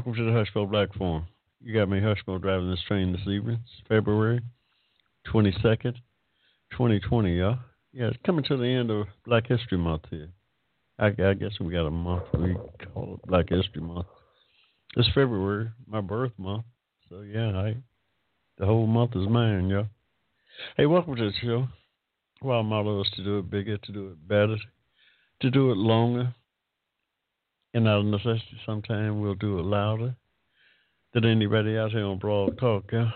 Welcome to the Hushmo Black Forum. You got me, Hushmo, driving this train this evening. It's February 22nd, 2020, y'all. Yeah, it's coming to the end of Black History Month here. I, I guess we got a month. We call it Black History Month. It's February, my birth month. So, yeah, I, the whole month is mine, y'all. Hey, welcome to the show. Well, motto is to do it bigger, to do it better, to do it longer, and out of necessity, sometimes we'll do it louder than anybody out here on Blog Talk. Yeah,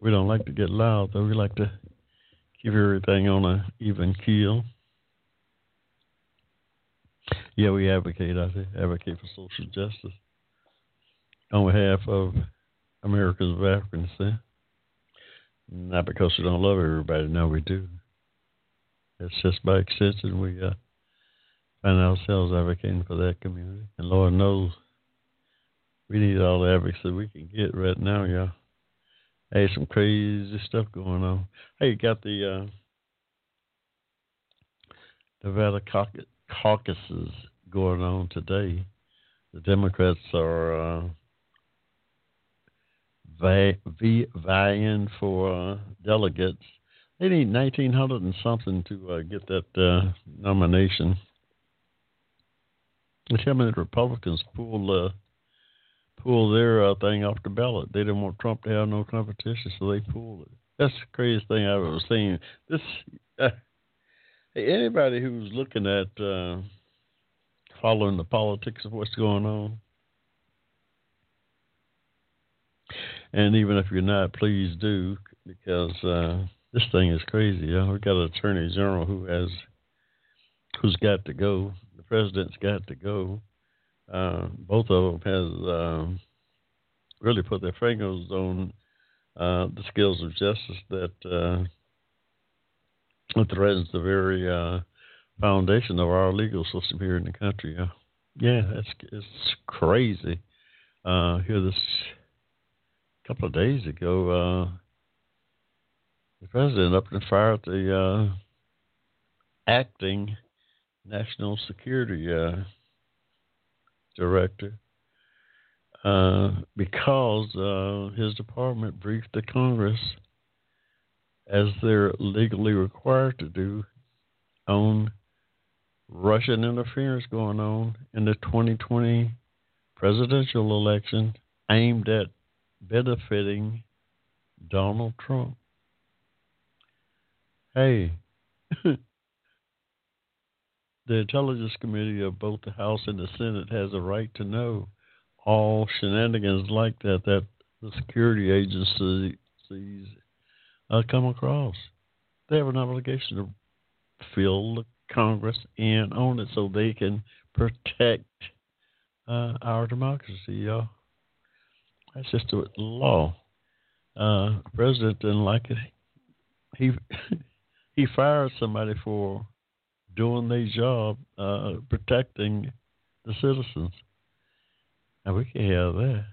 we don't like to get loud though. We like to keep everything on a even keel. Yeah, we advocate out here, advocate for social justice on behalf of Americans of African descent. Not because we don't love everybody, no, we do. It's just by extension we uh, find ourselves advocating for that community. And Lord knows we need all the advocacy we can get right now, y'all. Hey, some crazy stuff going on. Hey, you got the uh, Nevada caucuses going on today. The Democrats are uh, vying for uh, delegates. They need 1,900 and something to uh, get that uh, nomination. Tell me the Republicans pulled uh, pulled their uh, thing off the ballot. They didn't want Trump to have no competition, so they pulled it. That's the craziest thing I've ever seen. This uh, anybody who's looking at uh, following the politics of what's going on, and even if you're not, please do because uh, this thing is crazy. You know, we got an attorney general who has who's got to go president's got to go. Uh, both of them has um, really put their fingers on uh, the skills of justice that uh, threatens the very uh, foundation of our legal system here in the country. Yeah, yeah, it's it's crazy. Uh, here this couple of days ago, uh, the president up and fired the uh, acting national security uh, director uh, because uh, his department briefed the Congress as they're legally required to do on Russian interference going on in the 2020 presidential election aimed at benefiting Donald Trump. Hey, The Intelligence Committee of both the House and the Senate has a right to know all shenanigans like that that the security agencies uh, come across. They have an obligation to fill the Congress in on it so they can protect uh, our democracy, y'all. That's just the law. Uh, the president didn't like it. He he fired somebody for doing their job, uh, protecting the citizens. And we can have that.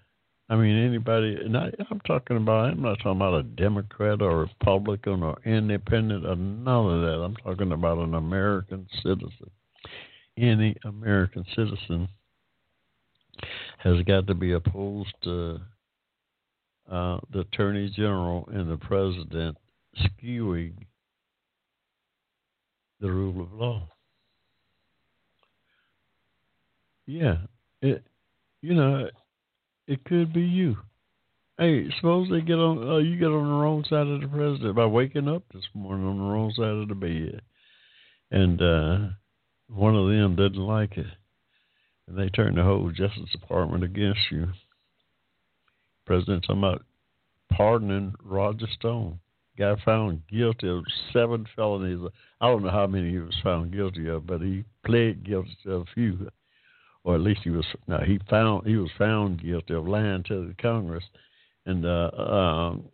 I mean, anybody, and I, I'm talking about, I'm not talking about a Democrat or Republican or independent or none of that. I'm talking about an American citizen. Any American citizen has got to be opposed to uh, the Attorney General and the President skewing the rule of law. Yeah, it, you know, it could be you. Hey, suppose they get on, uh, you get on the wrong side of the president by waking up this morning on the wrong side of the bed, and uh, one of them doesn't like it, and they turn the whole Justice Department against you. President about pardoning Roger Stone got found guilty of seven felonies. I don't know how many he was found guilty of, but he pled guilty to a few, or at least he was. No, he found he was found guilty of lying to the Congress and uh, um,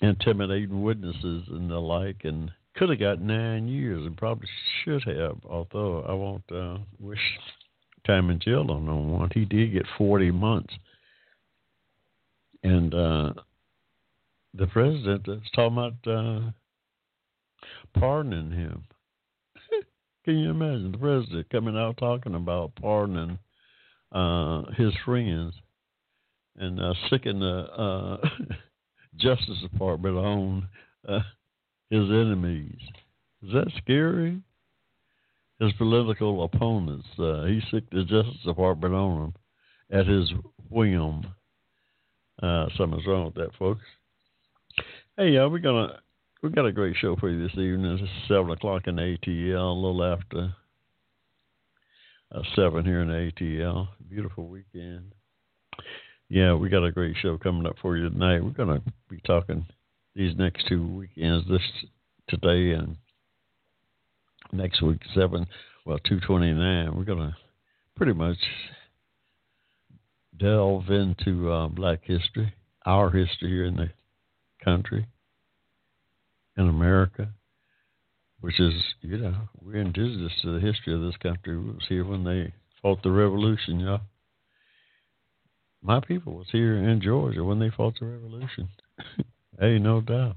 intimidating witnesses and the like, and could have got nine years and probably should have. Although I won't uh, wish time in jail on no one. He did get forty months, and uh, the president is talking about uh, pardoning him. Can you imagine the president coming out talking about pardoning uh, his friends and uh, sicking the uh, Justice Department on uh, his enemies? Is that scary? His political opponents. Uh, he sicked the Justice Department on them at his whim. Uh, something's wrong with that, folks. Hey, y'all, we're gonna we got a great show for you this evening. It's seven o'clock in ATL, a little after uh, seven here in ATL. Beautiful weekend. Yeah, we got a great show coming up for you tonight. We're gonna be talking these next two weekends, this today and next week, seven well two twenty nine. We're gonna pretty much delve into uh, Black history, our history here in the country in America, which is, you know, we're indigenous to the history of this country. We was here when they fought the revolution, y'all. My people was here in Georgia when they fought the revolution. hey, no doubt.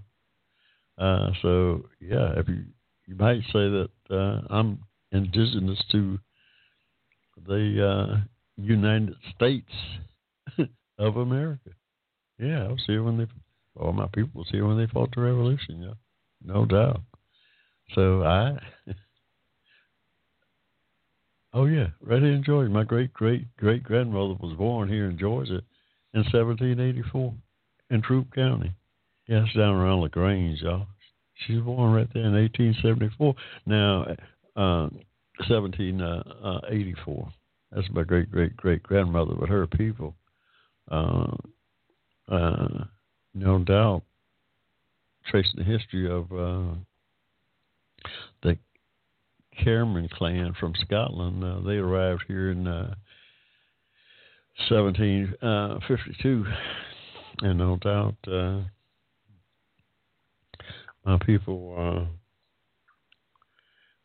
Uh, so yeah, if you you might say that uh, I'm indigenous to the uh, United States of America. Yeah, I was here when they all my people was here when they fought the revolution. Yeah no doubt. So I, oh yeah, right here in Georgia. My great great great grandmother was born here in Georgia in 1784 in Troup County. Yeah, down around Lagrange, y'all. She was born right there in 1874. Now, uh, 1784. That's my great great great grandmother, but her people, uh, uh, no doubt, tracing the history of uh, the Cameron clan from Scotland. Uh, they arrived here in uh, 1752, uh, and no doubt uh, my people uh,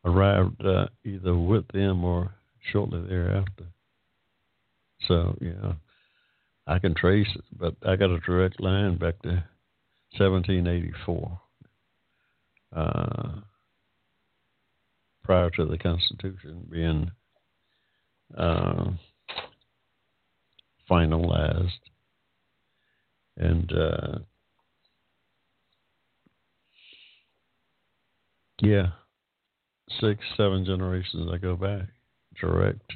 arrived either with them or shortly thereafter. So yeah, I can trace it, but I got a direct line back to 1784, uh, prior to the Constitution being uh, finalized. And uh, yeah, six, seven generations I go back direct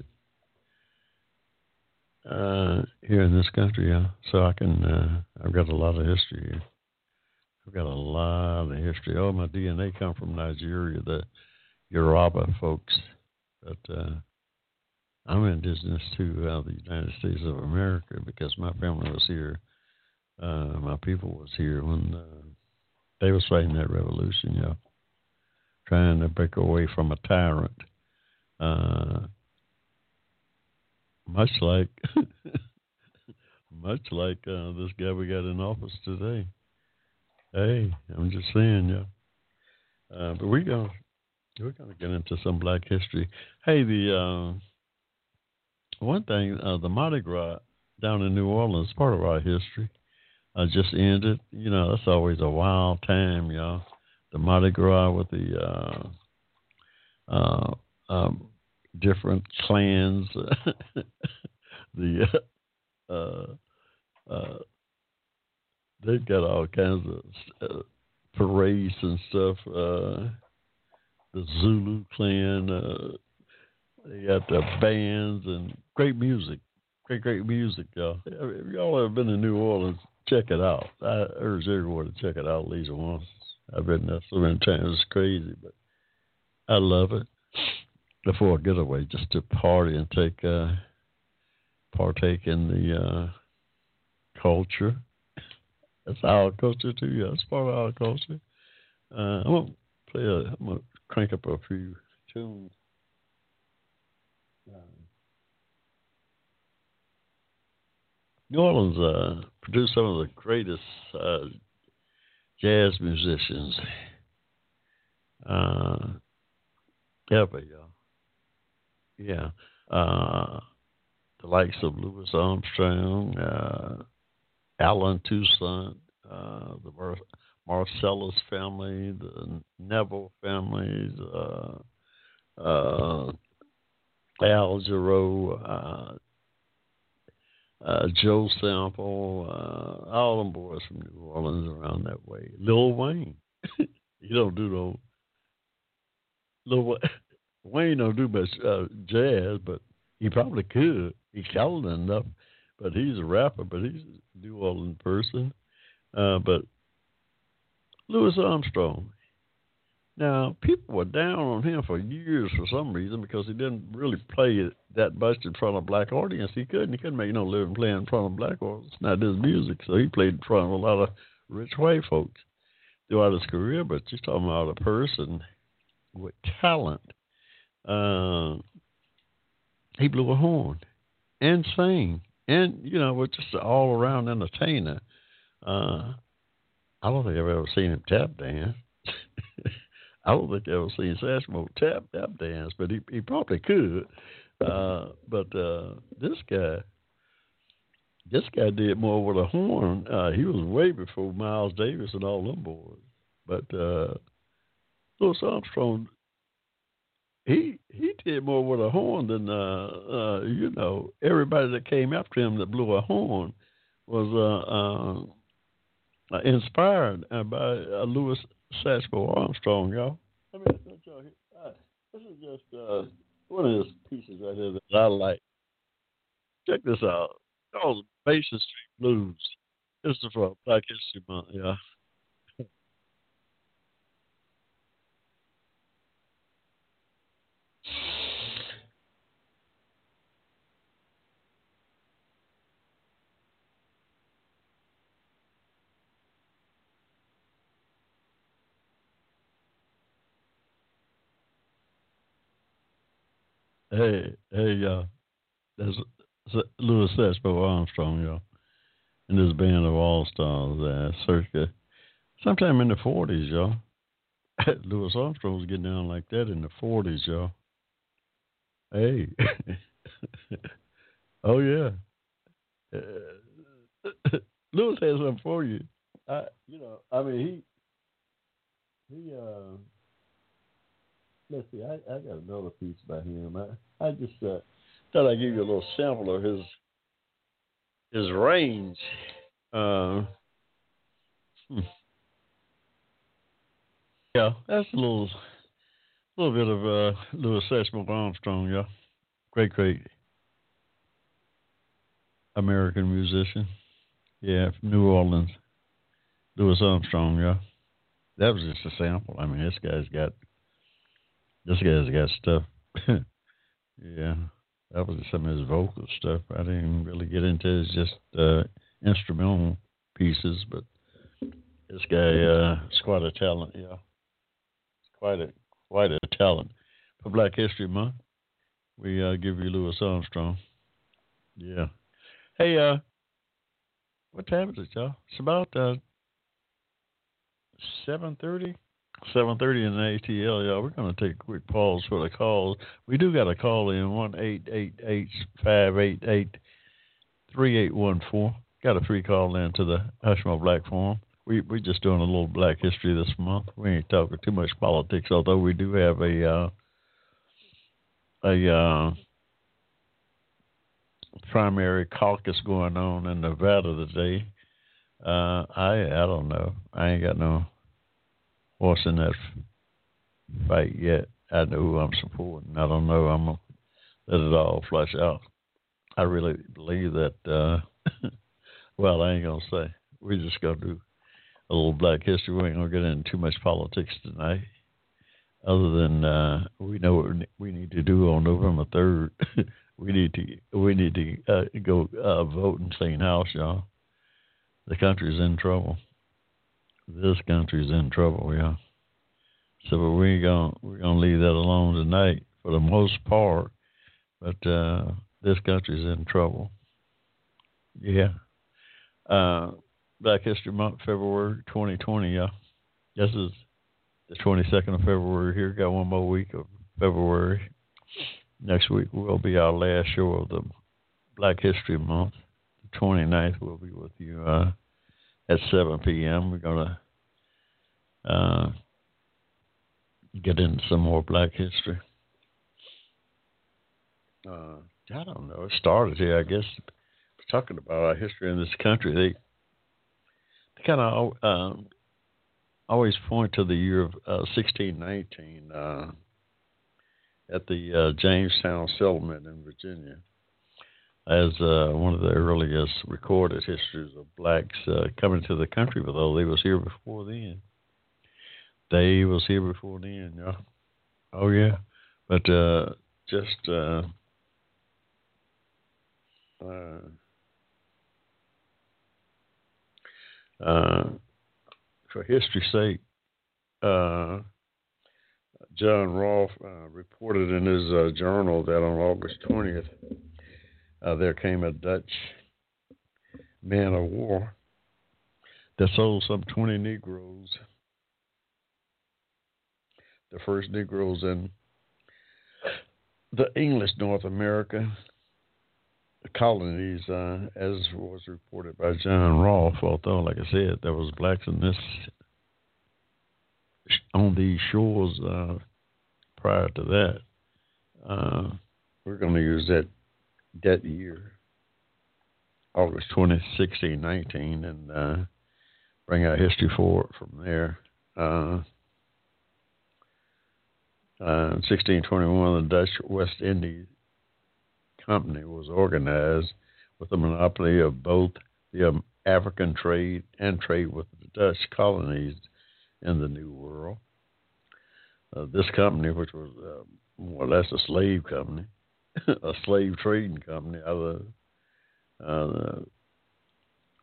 uh, here in this country, yeah. So I can, uh, I've got a lot of history. I've got a lot of history. Oh, my DNA come from Nigeria, the Yoruba folks. But uh, I'm indigenous to uh, the United States of America because my family was here. Uh, my people was here when uh, they was fighting that revolution, know, trying to break away from a tyrant. Uh, much like, much like uh, this guy we got in office today. Hey, I'm just saying, yeah. Uh, but we're gonna we're gonna get into some Black history. Hey, the uh, one thing, uh, the Mardi Gras down in New Orleans, part of our history, uh, just ended. You know, that's always a wild time, y'all. The Mardi Gras with the uh, um, different clans, the uh, uh, uh they've got all kinds of uh, parades and stuff. Uh, the Zulu clan, they got the bands and great music, great great music, y'all. If y'all ever been to New Orleans, check it out. I urge everyone to check it out at least once. I've been there so many times, it's crazy, but I love it. Before a getaway, just to party and take uh, partake in the uh, culture that's our culture too. Yeah, it's part of our culture. Uh, I'm gonna play. A, I'm gonna crank up a few tunes New Orleans uh, produced some of the greatest uh, jazz musicians uh, ever, y'all. Yeah. Uh, the likes of Louis Armstrong, uh, Allen Toussaint, uh, the Mar- Marsalis family, the Neville families, uh, Al Jarreau, uh, uh, Joe Sample, all them boys from New Orleans around that way. Lil Wayne, he don't do no. Lil Wayne don't do much uh, jazz, but he probably could. He's talented enough, but he's a rapper. But he's a New Orleans person. Uh, but Louis Armstrong. Now, people were down on him for years for some reason because he didn't really play it that much in front of black audience. He couldn't. He couldn't make no living playing in front of black audience. Not his music. So he played in front of a lot of rich white folks throughout his career. But you're talking about a person with talent. Uh, he blew a horn and sang, and you know, was just an all around entertainer. Uh, I don't think I've ever seen him tap dance. I don't think I've ever seen Satchmo tap tap dance, but he he probably could. Uh, but uh, this guy, this guy did more with a horn. Uh, he was way before Miles Davis and all them boys. But uh, Louis Armstrong, he he did more with a horn than uh, uh, you know everybody that came after him that blew a horn was uh, uh, uh, inspired uh, by Louis Satchmo Armstrong, y'all. I mean, y'all uh, this is just uh, one of those pieces right here that I like. Check this out. Oh, Basin Street Blues. This is from Black History Month, yeah. Hey, hey, y'all. That's Louis Satchmo Armstrong, y'all. And this band of all stars, uh, circa sometime in the 40s, y'all. Louis Armstrong was getting down like that in the 40s, y'all. Hey. oh, yeah. Uh, Louis has something for you. I, you know, I mean, he, he, uh, let's see, I, I got another piece by him. I, I just uh, thought I'd give you a little sample of his his range. Uh, hmm. Yeah, that's a little little bit of uh, Louis Satchmo Armstrong, yeah. Great, great American musician. Yeah, from New Orleans. Louis Armstrong, yeah. That was just a sample. I mean, this guy's got this guy's got stuff. yeah, that was some of his vocal stuff. I didn't really get into his just uh, instrumental pieces, but this guy uh, is quite a talent. Yeah, quite a quite a talent for Black History Month. We uh, give you Louis Armstrong. Yeah. Hey, uh, what time is it, y'all? It's about uh, seven thirty. 7:30 in the ATL. Yeah, we're going to take a quick pause for the calls. We do got a call in one eight eight eight five eight eight three eight one four. Got a free call in to the Hushmo Black Forum. We we're just doing a little Black history this month. We ain't talking too much politics, although we do have a uh, a uh, primary caucus going on in Nevada today. Uh, I I don't know. I ain't got no horse in that fight yet. I know who I'm supporting. I don't know. I'm gonna let it all flush out. I really believe that. Uh, well, I ain't gonna say. We're just gonna do a little Black History. We ain't gonna get into too much politics tonight. Other than uh, we know what we need to do on November third. we need to we need to uh, go uh, vote in St. House, y'all. The country's in trouble this country's in trouble, yeah. So we gonna we're gonna leave that alone tonight for the most part. but uh, this country's in trouble. Yeah. Uh, Black History Month, February 2020. Yeah, this is the 22nd of February. Here, got one more week of February. Next week will be our last show of the Black History Month. The 29th, we'll be with you uh, at 7 p.m. We're gonna uh, get into some more Black history. Uh, I don't know. It started here, I guess. Talking about our history in this country, they they kind of um, always point to the year of uh, 1619 uh, at the uh, Jamestown settlement in Virginia as uh, one of the earliest recorded histories of blacks uh, coming to the country, although they was here before then. They was here before then, yeah. Oh yeah, but uh, just uh, uh, uh, for history's sake, uh, John Rolfe uh, reported in his journal that on August 20th, uh, there came a Dutch man of war that sold some 20 Negroes, the first Negroes in the English North America colonies, uh, as was reported by John Rolfe. Although, like I said, there was blacks in this on these shores uh, prior to that. Uh, we're going to use that that year, August 20, 1619, and uh, bring our history forward from there. Uh, 1621, uh, the Dutch West Indies company was organized with a monopoly of both the um, African trade and trade with the Dutch colonies in the New World. Uh, this company, which was uh, more or less a slave company, a slave trading company out of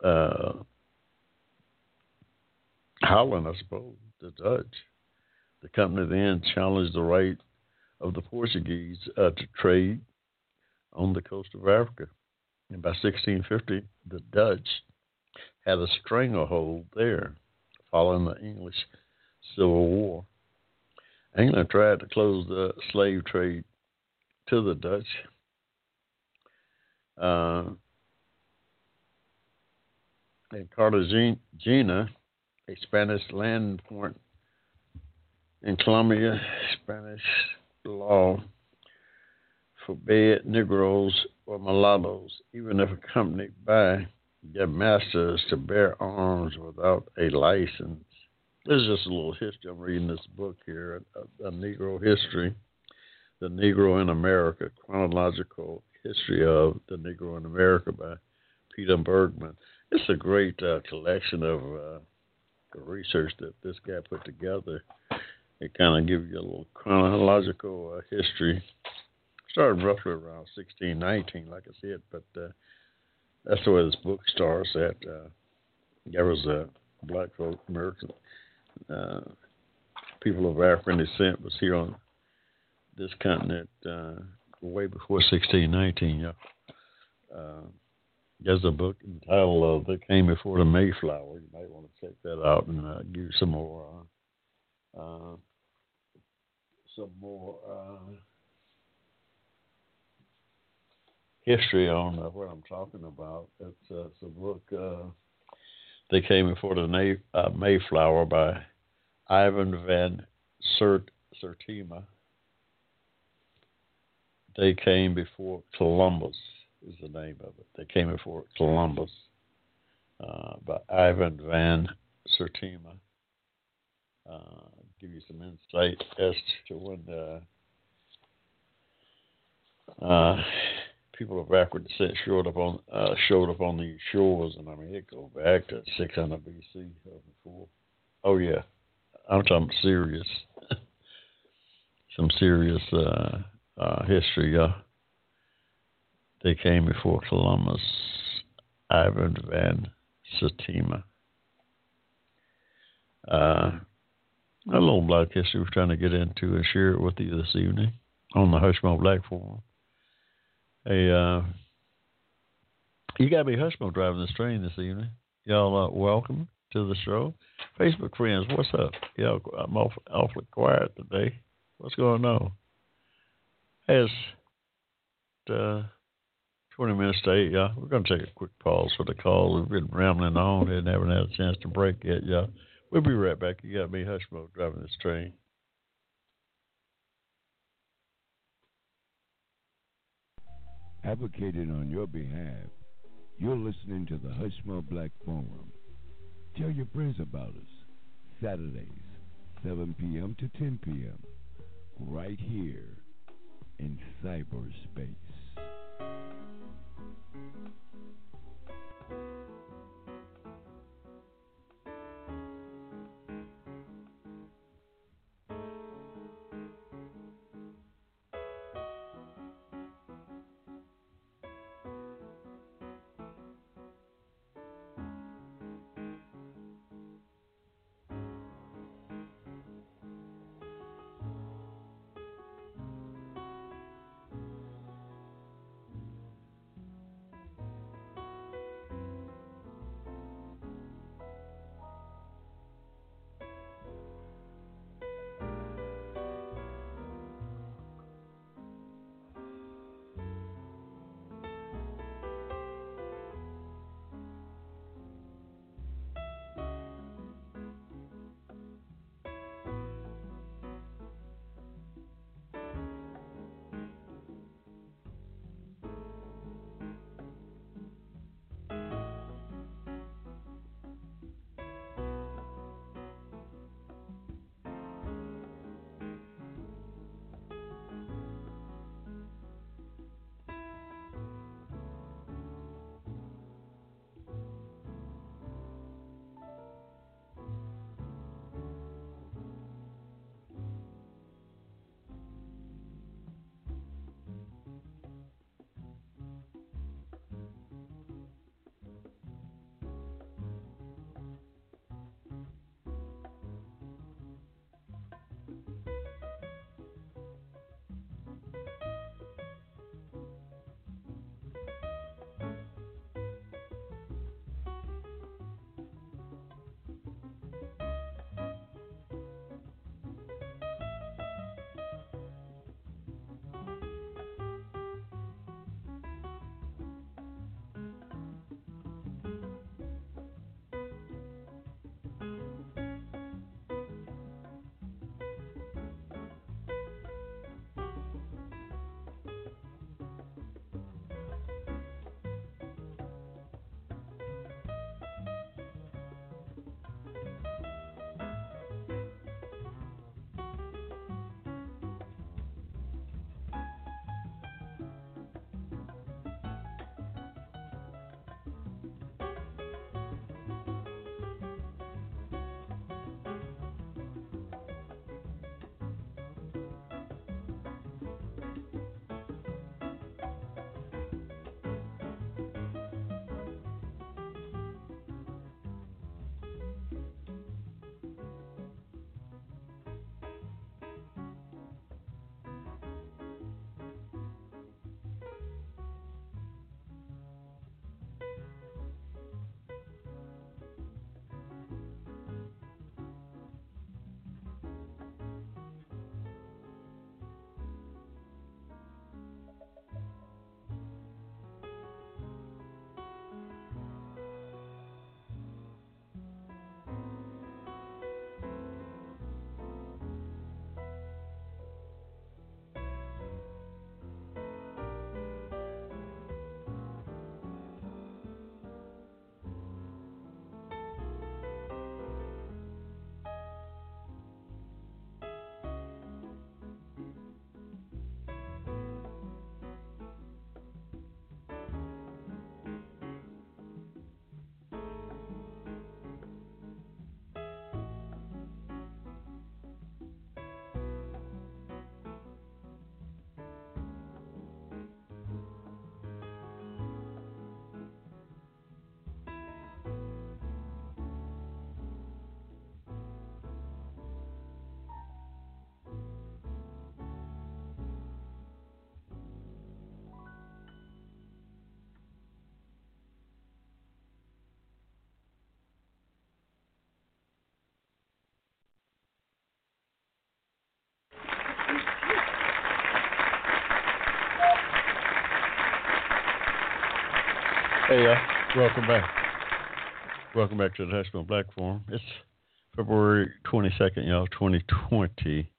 uh, uh, Holland, I suppose, the Dutch. The company then challenged the right of the Portuguese uh, to trade on the coast of Africa. And by 1650, the Dutch had a stranglehold there following the English Civil War. England tried to close the slave trade to the Dutch. Uh, and Cartagena, a Spanish land port in Colombia, Spanish law forbade Negroes or mulattoes, even if accompanied by their masters, to bear arms without a license. This is just a little history. I'm reading this book here, a, a Negro History, The Negro in America, Chronological History of the Negro in America by Peter Bergman. It's a great uh, collection of uh, research that this guy put together. It kind of gives you a little chronological uh, history started roughly around 1619, like I said, but uh, that's the way this book starts. At uh, there was a black folk, American uh, people of African descent was here on this continent uh, way before 1619. Yeah. Uh, there's a book entitled uh, "They Came Before the Mayflower." You might want to check that out and uh, give some more, uh, uh, some more uh, history on uh, what I'm talking about. It's, it's a book. They came before the May, Mayflower by Ivan van Sert, Sertima. They came before Columbus is the name of it. They came before Columbus uh, by Ivan van Sertima. Uh, give you some insight as to when the uh, people of African descent showed up on uh, showed up on these shores, and I mean it goes back to 600 BC or before. Oh yeah, I'm talking serious, some serious uh, uh, history. Uh, they came before Columbus, Ivan van Sertima. Uh, a little black history we're trying to get into and share it with you this evening on the Hushmo Black Forum. Hey, uh, you got to be Hushmo driving this train this evening. Y'all, uh, welcome to the show. Facebook friends, what's up? Yeah, I'm off, awfully quiet today. What's going on? It's uh, 20 minutes to 8, y'all. We're going to take a quick pause for the call. We've been rambling on and haven't had a chance to break yet, y'all. We'll be right back. You got me, Hushmo, driving this train. Advocating on your behalf, you're listening to the Hushmo Black Forum. Tell your friends about us. Saturdays, 7 p.m. to 10 p.m. Right here in cyberspace. Hey, uh, welcome back. Welcome back to the Hushmo Black Forum. It's February 22nd, y'all, 2020.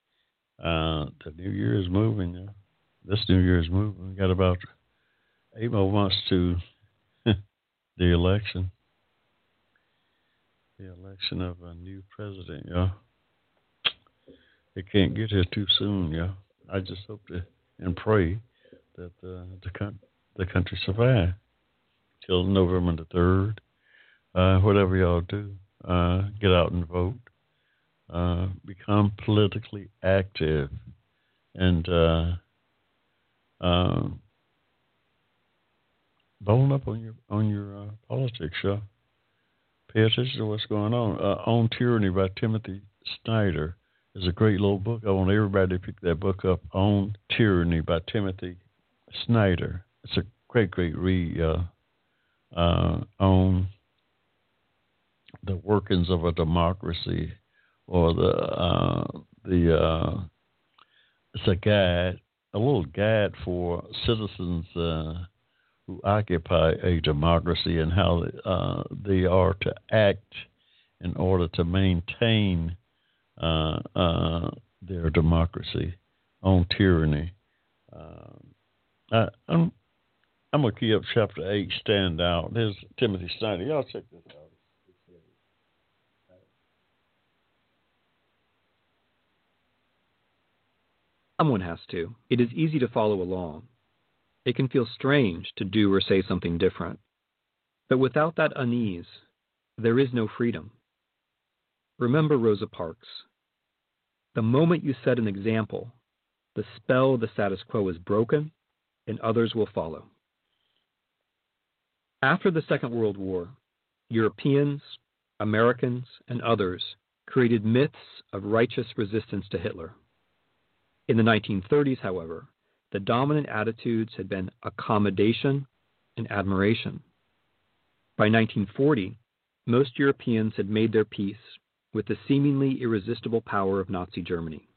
Uh, the new year is moving. Y'all. This new year is moving. We got about eight more months to the election. The election of a new president, y'all. It can't get here too soon, y'all. I just hope to and pray that uh, the, the country survive till November the 3rd. Uh, whatever y'all do, uh, get out and vote. Uh, become politically active and uh, uh, bone up on your on your uh, politics. y'all. pay attention to what's going on. Uh, on Tyranny by Timothy Snyder is a great little book. I want everybody to pick that book up. On Tyranny by Timothy Snyder. It's a great, great read. Uh, on the workings of a democracy or the uh, the uh, it's a guide, a little guide for citizens uh, who occupy a democracy and how uh, they are to act in order to maintain uh, their democracy on tyranny. I, I'm I'm gonna key up chapter eight. Stand out. There's Timothy Snyder. Y'all check this out. Someone has to. It is easy to follow along. It can feel strange to do or say something different. But without that unease, there is no freedom. Remember Rosa Parks. The moment you set an example, the spell of the status quo is broken and others will follow. After the Second World War, Europeans, Americans, and others created myths of righteous resistance to Hitler. In the 1930s, however, the dominant attitudes had been accommodation and admiration. By 1940, most Europeans had made their peace with the seemingly irresistible power of Nazi Germany.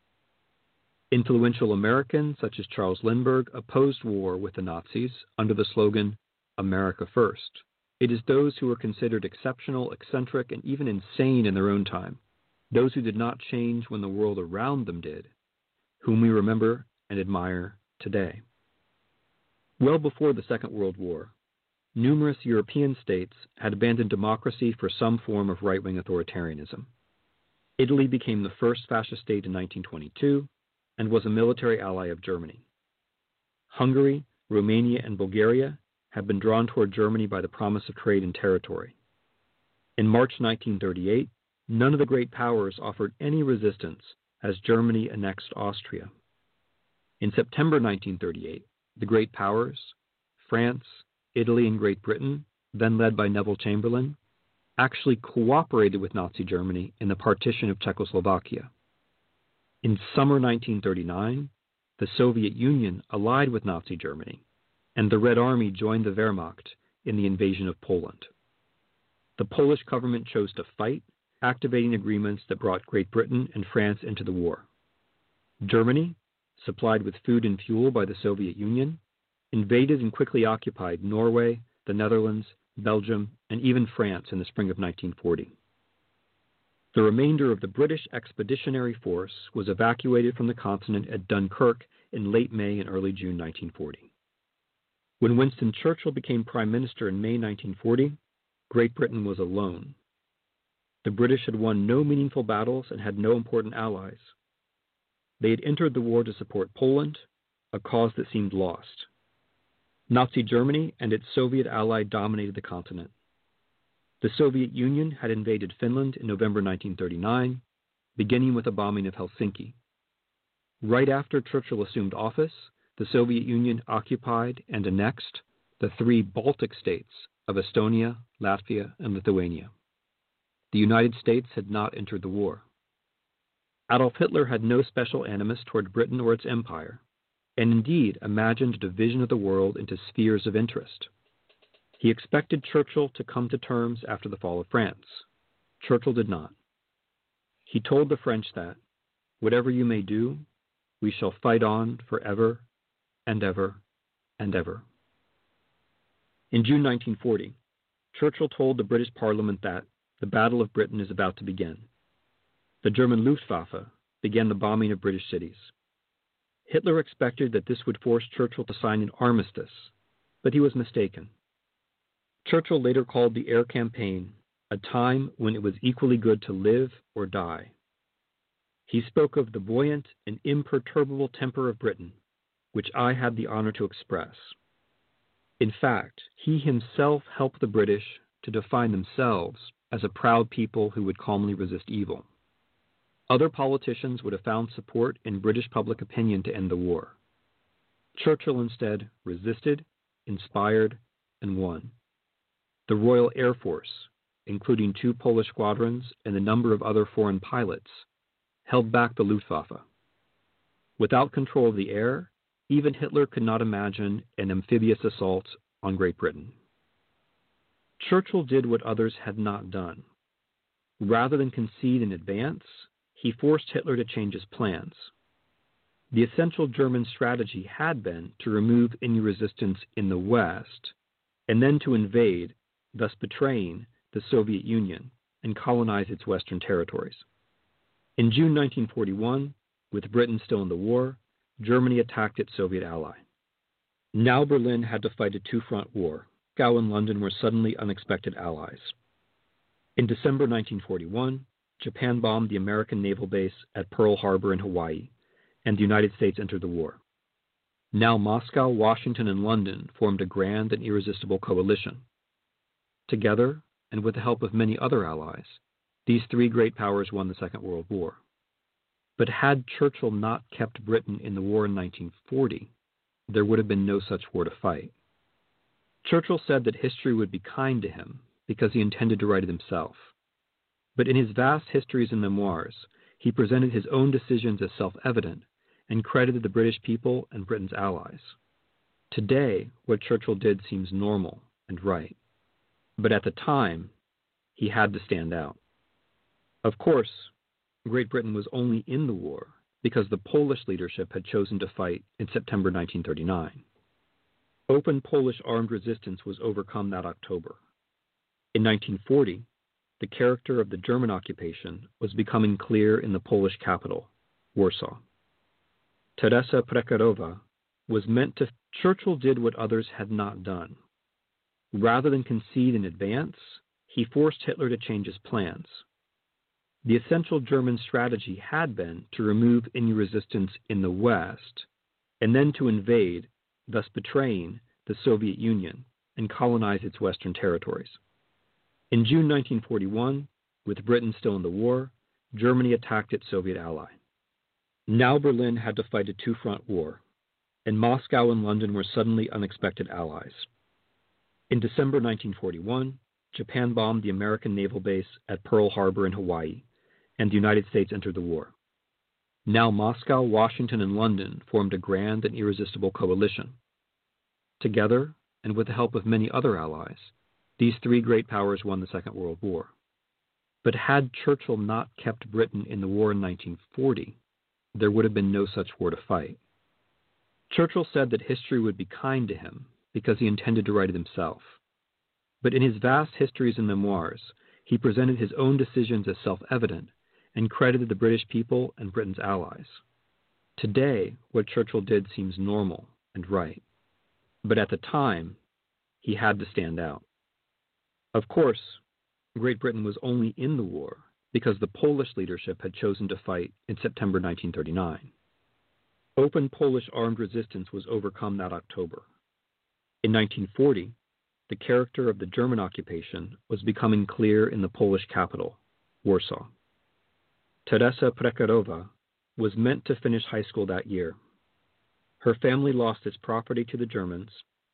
Influential Americans such as Charles Lindbergh opposed war with the Nazis under the slogan America First. It is those who were considered exceptional, eccentric, and even insane in their own time, those who did not change when the world around them did, whom we remember and admire today. Well before the Second World War, numerous European states had abandoned democracy for some form of right wing authoritarianism. Italy became the first fascist state in 1922 and was a military ally of Germany. Hungary, Romania, and Bulgaria have been drawn toward Germany by the promise of trade and territory. In March 1938, none of the great powers offered any resistance as Germany annexed Austria. In September 1938, the great powers, France, Italy, and Great Britain, then led by Neville Chamberlain, actually cooperated with Nazi Germany in the partition of Czechoslovakia. In summer 1939, the Soviet Union allied with Nazi Germany and the Red Army joined the Wehrmacht in the invasion of Poland. The Polish government chose to fight, activating agreements that brought Great Britain and France into the war. Germany, supplied with food and fuel by the Soviet Union, invaded and quickly occupied Norway, the Netherlands, Belgium, and even France in the spring of 1940. The remainder of the British Expeditionary Force was evacuated from the continent at Dunkirk in late May and early June 1940. When Winston Churchill became Prime Minister in May 1940, Great Britain was alone. The British had won no meaningful battles and had no important allies. They had entered the war to support Poland, a cause that seemed lost. Nazi Germany and its Soviet ally dominated the continent. The Soviet Union had invaded Finland in November 1939, beginning with a bombing of Helsinki. Right after Churchill assumed office, the Soviet Union occupied and annexed the three Baltic states of Estonia, Latvia, and Lithuania. The United States had not entered the war. Adolf Hitler had no special animus toward Britain or its empire, and indeed imagined a division of the world into spheres of interest. He expected Churchill to come to terms after the fall of France. Churchill did not. He told the French that, whatever you may do, we shall fight on forever and ever and ever. In June 1940, Churchill told the British Parliament that the Battle of Britain is about to begin. The German Luftwaffe began the bombing of British cities. Hitler expected that this would force Churchill to sign an armistice, but he was mistaken. Churchill later called the air campaign a time when it was equally good to live or die. He spoke of the buoyant and imperturbable temper of Britain, which I had the honor to express. In fact, he himself helped the British to define themselves as a proud people who would calmly resist evil. Other politicians would have found support in British public opinion to end the war. Churchill instead resisted, inspired, and won. The Royal Air Force, including two Polish squadrons and a number of other foreign pilots, held back the Luftwaffe. Without control of the air, even Hitler could not imagine an amphibious assault on Great Britain. Churchill did what others had not done. Rather than concede in advance, he forced Hitler to change his plans. The essential German strategy had been to remove any resistance in the West and then to invade, thus betraying the Soviet Union and colonize its western territories. In June 1941, with Britain still in the war, Germany attacked its Soviet ally. Now Berlin had to fight a two front war. Moscow and London were suddenly unexpected allies. In December 1941, Japan bombed the American naval base at Pearl Harbor in Hawaii, and the United States entered the war. Now Moscow, Washington, and London formed a grand and irresistible coalition. Together, and with the help of many other allies, these three great powers won the Second World War. But had Churchill not kept Britain in the war in 1940, there would have been no such war to fight. Churchill said that history would be kind to him because he intended to write it himself. But in his vast histories and memoirs, he presented his own decisions as self evident and credited the British people and Britain's allies. Today, what Churchill did seems normal and right. But at the time, he had to stand out. Of course, Great Britain was only in the war because the Polish leadership had chosen to fight in September 1939. Open Polish armed resistance was overcome that October. In 1940, the character of the German occupation was becoming clear in the Polish capital, Warsaw. Teresa Prekerowa was meant to. Churchill did what others had not done. Rather than concede in advance, he forced Hitler to change his plans. The essential German strategy had been to remove any resistance in the West and then to invade, thus betraying the Soviet Union and colonize its western territories. In June 1941, with Britain still in the war, Germany attacked its Soviet ally. Now Berlin had to fight a two front war, and Moscow and London were suddenly unexpected allies. In December 1941, Japan bombed the American naval base at Pearl Harbor in Hawaii, and the United States entered the war. Now Moscow, Washington, and London formed a grand and irresistible coalition. Together, and with the help of many other allies, these three great powers won the Second World War. But had Churchill not kept Britain in the war in 1940, there would have been no such war to fight. Churchill said that history would be kind to him because he intended to write it himself. But in his vast histories and memoirs, he presented his own decisions as self evident and credited the British people and Britain's allies. Today, what Churchill did seems normal and right. But at the time, he had to stand out. Of course, Great Britain was only in the war because the Polish leadership had chosen to fight in September 1939. Open Polish armed resistance was overcome that October. In 1940, the character of the German occupation was becoming clear in the Polish capital, Warsaw. Teresa Prekerowa was meant to finish high school that year. Her family lost its property to the Germans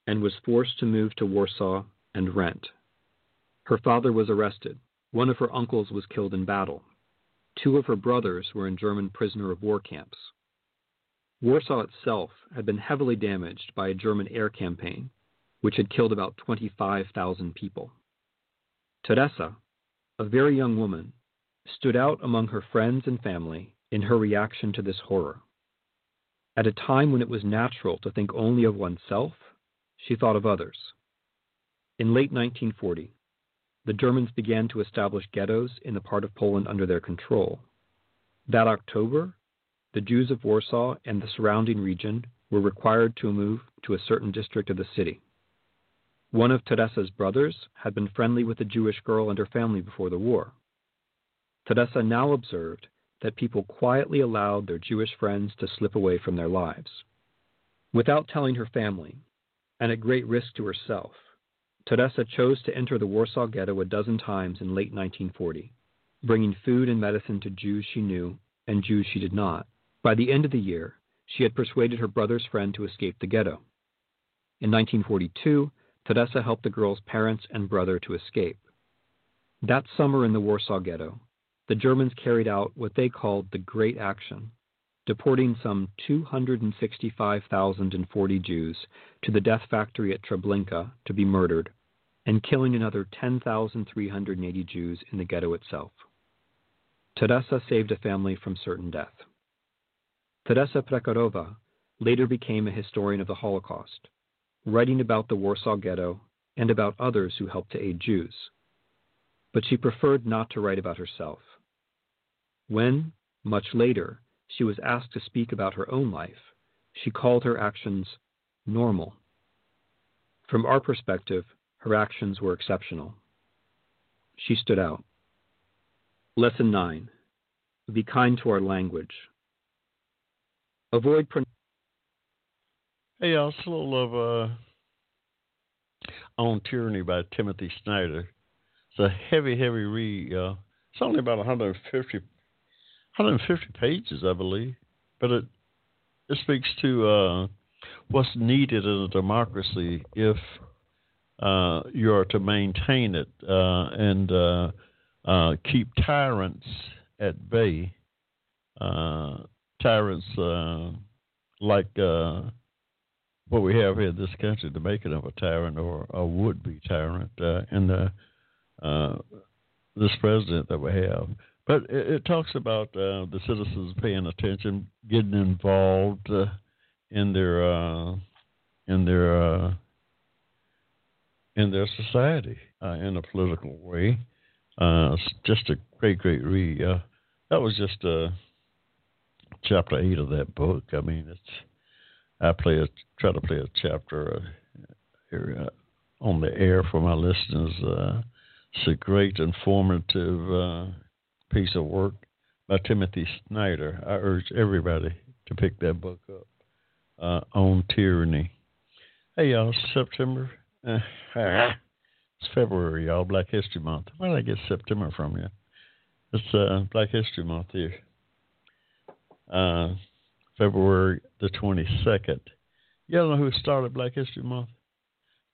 and was forced to move to Warsaw and rent. Her father was arrested. One of her uncles was killed in battle. Two of her brothers were in German prisoner of war camps. Warsaw itself had been heavily damaged by a German air campaign, which had killed about 25,000 people. Teresa, a very young woman, stood out among her friends and family in her reaction to this horror. At a time when it was natural to think only of oneself, she thought of others. In late 1940, the Germans began to establish ghettos in the part of Poland under their control. That October, the Jews of Warsaw and the surrounding region were required to move to a certain district of the city. One of Teresa's brothers had been friendly with a Jewish girl and her family before the war. Teresa now observed that people quietly allowed their Jewish friends to slip away from their lives. Without telling her family, and at great risk to herself, Teresa chose to enter the Warsaw Ghetto a dozen times in late 1940, bringing food and medicine to Jews she knew and Jews she did not. By the end of the year, she had persuaded her brother's friend to escape the ghetto. In 1942, Teresa helped the girl's parents and brother to escape. That summer in the Warsaw Ghetto, the Germans carried out what they called the Great Action, deporting some 265,040 Jews to the death factory at Treblinka to be murdered, and killing another 10,380 Jews in the ghetto itself. Teresa saved a family from certain death. Teresa Prekerowa later became a historian of the Holocaust, writing about the Warsaw Ghetto and about others who helped to aid Jews. But she preferred not to write about herself. When, much later, she was asked to speak about her own life, she called her actions normal. From our perspective, her actions were exceptional. She stood out. Lesson 9 Be kind to our language. Avoid. Pron- hey, a little of uh, On Tyranny by Timothy Snyder. It's a heavy, heavy read. It's only about 150 150 pages, I believe, but it it speaks to uh, what's needed in a democracy if uh, you are to maintain it uh, and uh, uh, keep tyrants at bay. Uh, tyrants like what we have here in this country, the making of a tyrant or a would-be tyrant, and the this president that we have. But it, it talks about uh, the citizens paying attention, getting involved uh, in their uh, in their uh, in their society uh, in a political way. Uh, it's just a great, great read. that was just chapter eight of that book. I mean, it's I play a try to play a chapter here on the air for my listeners. it's a great informative piece of work by Timothy Snyder. I urge everybody to pick that book up uh, on tyranny. Hey, y'all, September. Uh, it's February, y'all, Black History Month. Where did I get September from here? It's uh, Black History Month here. Uh, February the 22nd. Y'all know who started Black History Month?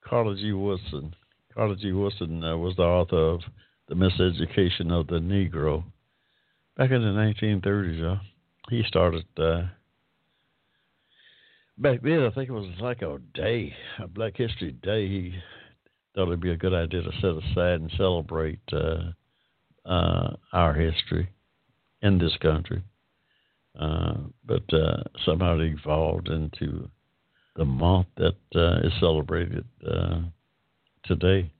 Carter G. Woodson. Carter G. Woodson uh, was the author of the miseducation of the Negro. Back in the 1930s, uh, he started. Uh, back then, I think it was like a day, a Black History Day. He thought it'd be a good idea to set aside and celebrate uh, uh, our history in this country. Uh, but uh, somehow it evolved into the month that is celebrated today.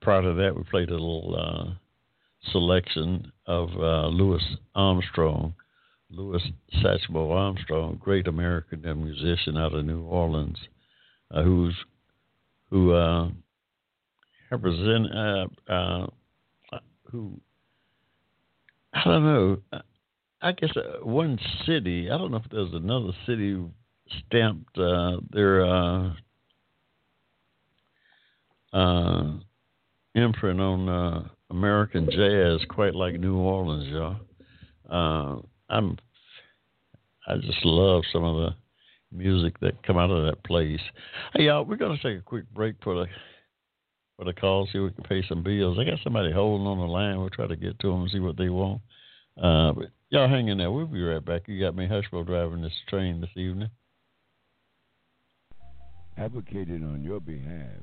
Prior to that, we played a little uh, selection of uh, Louis Armstrong, Louis Satchmo Armstrong, great American musician out of New Orleans, uh, who's who uh, represent uh, uh, who I don't know. I guess uh, one city. I don't know if there's another city stamped their uh, imprint on uh, American jazz, quite like New Orleans, y'all. Uh, I'm, I just love some of the music that come out of that place. Hey, y'all, we're gonna take a quick break for the for the call, see if we can pay some bills. I got somebody holding on the line. We'll try to get to them and see what they want. Uh, but y'all hang in there. We'll be right back. You got me Hushmo driving this train this evening. Advocated on your behalf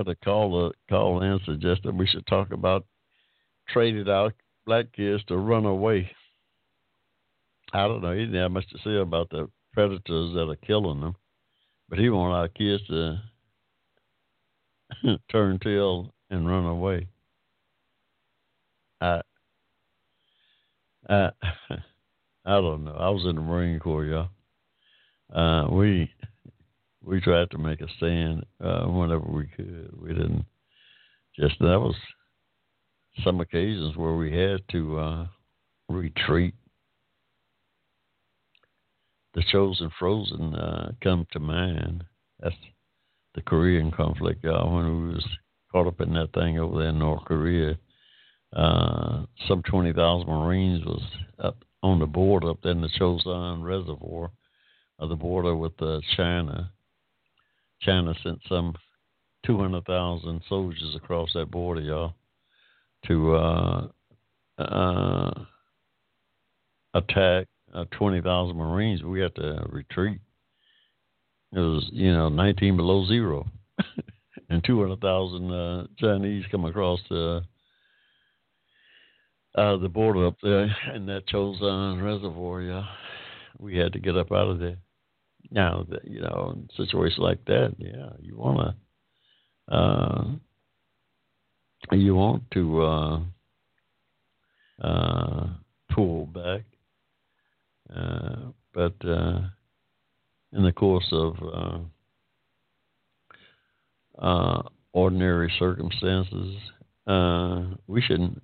Had a call call in suggested we should talk about traded out black kids to run away. I don't know. He didn't have much to say about the predators that are killing them, but he wanted our kids to turn tail and run away. I, I, I don't know. I was in the Marine Corps, y'all. Uh, we we tried to make a stand uh, whenever we could. We didn't just that was some occasions where we had to uh, retreat. The Chosin frozen uh, come to mind. That's the Korean conflict, y'all. When we was caught up in that thing over there in North Korea, uh, some twenty thousand Marines was up on the border up there in the Chosin Reservoir, of the border with uh, China China sent some 200,000 soldiers across that border, y'all, to uh, uh, attack uh, 20,000 Marines. We had to retreat. It was, you know, 19 below zero, and 200,000 uh, Chinese come across the uh, the border up there in that Chosin Reservoir. Yeah, we had to get up out of there. Now, you know, in situations like that, yeah, you want to, uh, you want to uh, uh, pull back, uh, but uh, in the course of uh, ordinary circumstances, we shouldn't.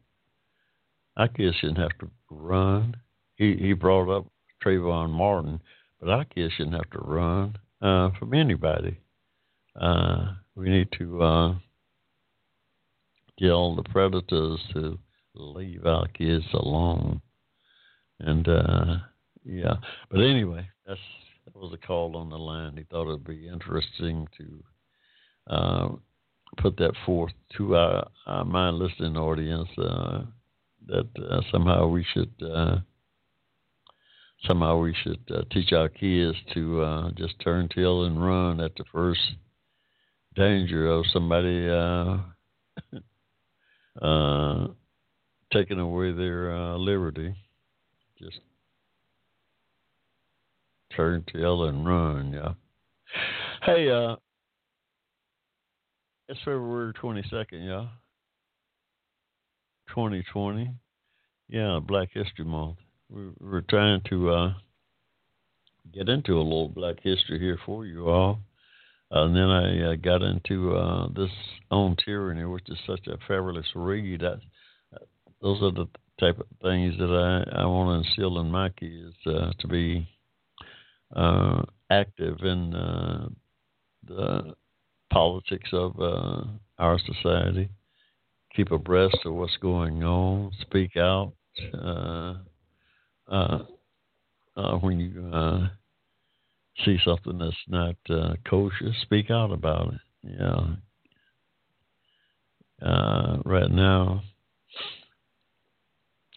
I guess shouldn't have to run. He he brought up Trayvon Martin but our kids shouldn't have to run uh, from anybody. Uh, we need to uh, tell the predators to leave our kids alone. And uh, yeah, but anyway, that's that was a call on the line. He thought it'd be interesting to uh, put that forth to our, our mind listening audience uh, that uh, somehow we should uh, somehow we should uh, teach our kids to uh, just turn tail and run at the first danger of somebody uh, uh, taking away their uh, liberty. Just turn tail and run, yeah. Hey, uh, it's February twenty second, yeah. Twenty twenty. Yeah, Black History Month we are trying to uh, get into a little black history here for you all. And then I uh, got into uh, this on tyranny, which is such a fabulous read. I, those are the type of things that I, I want to instill in my kids uh, to be uh, active in uh, the politics of our society, keep abreast of what's going on, speak out uh, uh, when you uh, see something that's not uh, kosher, speak out about it. Yeah. Uh, right now,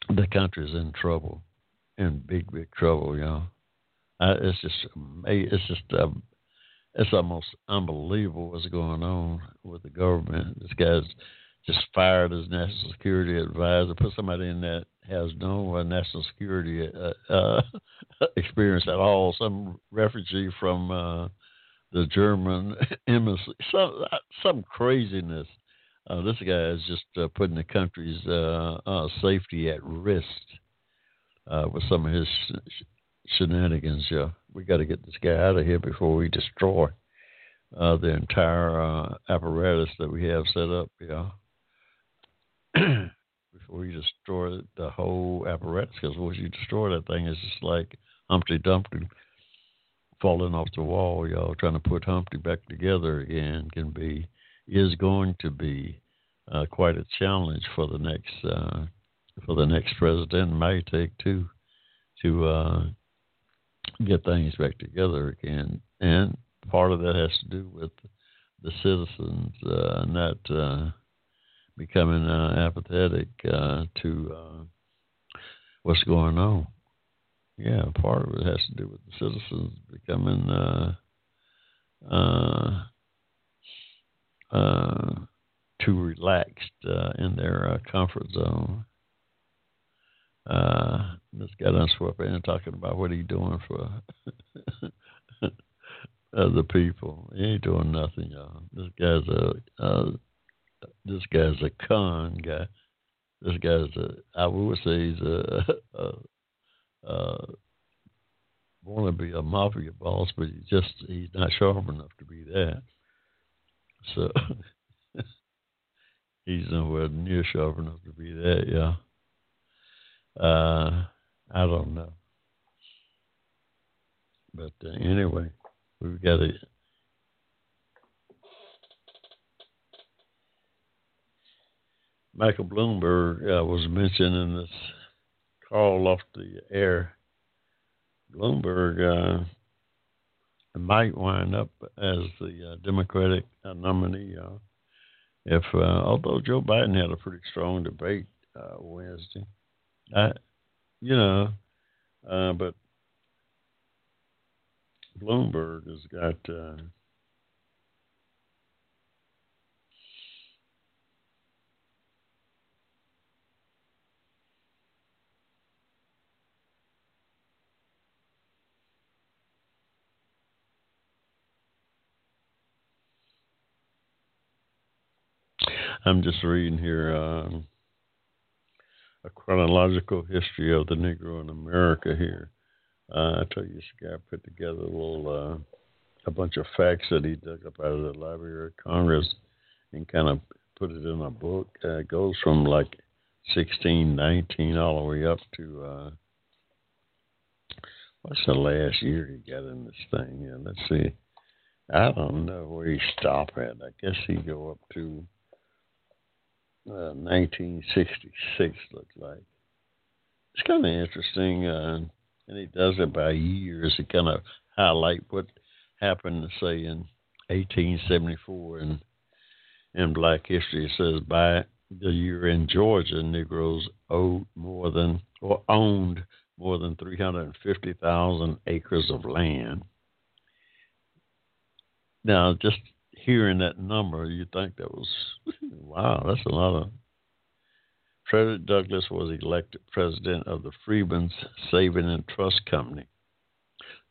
the country's in trouble, in big, big trouble, y'all. Uh, it's just, it's just, uh, it's almost unbelievable what's going on with the government. This guy's just fired his national security advisor, put somebody in that has no uh, national security uh, uh, experience at all. Some refugee from uh, the German embassy, some some craziness. Uh, this guy is just uh, putting the country's safety at risk with some of his sh- shenanigans. Yeah, we got to get this guy out of here before we destroy the entire apparatus that we have set up. Yeah. before you destroy the whole apparatus. Because once you destroy that thing, it's just like Humpty Dumpty falling off the wall. Y'all trying to put Humpty back together again can be is going to be uh, quite a challenge for the next uh, for the next president. It may take two to uh, get things back together again, and part of that has to do with the citizens uh, not becoming uh, apathetic uh, to uh, what's going on. Yeah, part of it has to do with the citizens becoming uh, uh, uh, too relaxed in their comfort zone. Uh, this guy done swept in talking about what he doing for other people. He ain't doing nothing, y'all. This guy's a uh, this guy's a con guy. This guy's a I would say he's a, a, a want to be a mafia boss, but he's just he's not sharp enough to be that. So he's nowhere near sharp enough to be that, yeah. Uh, I don't know. But uh, anyway, we've got to. Michael Bloomberg uh, was mentioned in this call off the air. Bloomberg uh, might wind up as the uh, Democratic uh, nominee. if although Joe Biden had a pretty strong debate Wednesday, I, you know, uh, but Bloomberg has got. Uh, I'm just reading here. Um, a chronological history of the Negro in America here. Uh, I tell you, this guy put together a little, uh, a bunch of facts that he dug up out of the Library of Congress and kind of put it in a book. Uh, it goes from like 1619 all the way up to uh, what's the last year he got in this thing? Yeah, let's see. I don't know where he stopped at. I guess he go up to 1966 uh, looks like. It's kind of interesting, uh, and he does it by years to kind of highlight what happened, say, in 1874 in in Black history. It says by the year in Georgia, Negroes owed more than or owned more than 350,000 acres of land. Now, just hearing that number, you think that was wow, that's a lot of. Frederick Douglass was elected president of the Freedmen's Saving and Trust Company.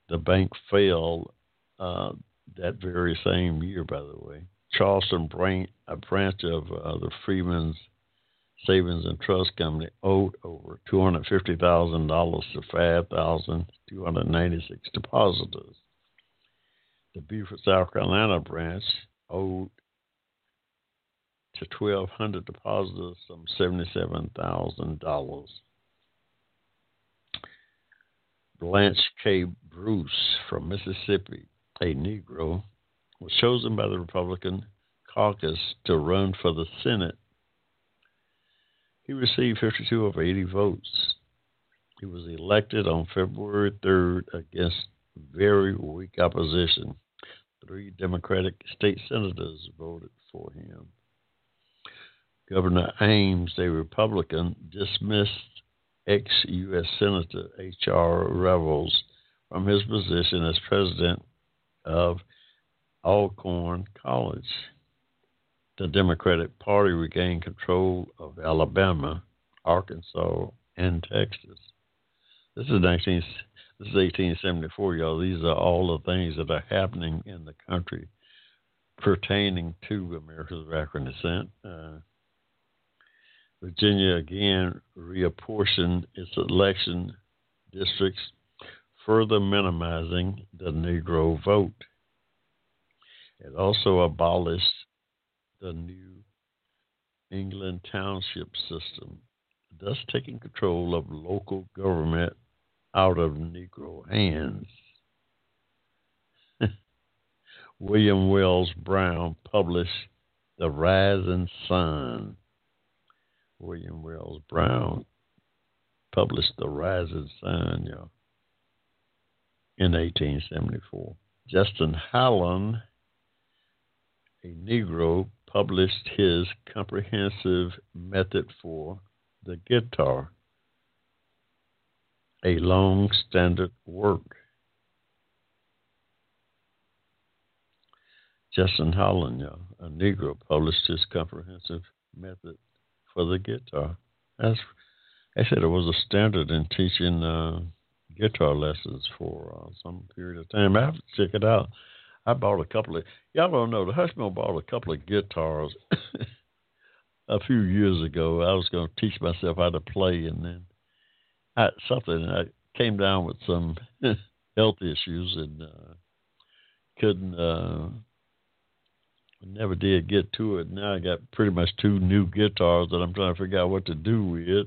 The bank failed uh, that very same year, by the way. Charleston, a branch of uh, the Freedmen's Savings and Trust Company, owed over $250,000 to 5,296 depositors. The Beaufort, South Carolina branch owed to 1,200 depositors some $77,000. Blanche K. Bruce from Mississippi, a Negro, was chosen by the Republican caucus to run for the Senate. He received 52 of 80 votes. He was elected on February 3rd against very weak opposition. Three Democratic state senators voted for him. Governor Ames, a Republican, dismissed ex U.S. Senator H.R. Revels from his position as president of Alcorn College. The Democratic Party regained control of Alabama, Arkansas, and Texas. This is 19, this is 1874, y'all. These are all the things that are happening in the country pertaining to America's African descent. Uh, Virginia again reapportioned its election districts, further minimizing the Negro vote. It also abolished the New England township system, thus taking control of local government out of Negro hands. William Wells Brown published The Rising Sun William Wells Brown published The Rising Sun, know, in 1874. Justin Holland, a Negro, published his comprehensive method for the guitar, a long standard work. Justin know, a Negro published his comprehensive method for the guitar. That's, they said it was a standard in teaching uh, guitar lessons for uh, some period of time. I have to check it out. I bought a couple of. Y'all don't know the Hushmo bought a couple of guitars a few years ago. I was going to teach myself how to play, and then Something I came down with some health issues and uh, couldn't. Uh, never did get to it. Now I got pretty much two new guitars that I'm trying to figure out what to do with.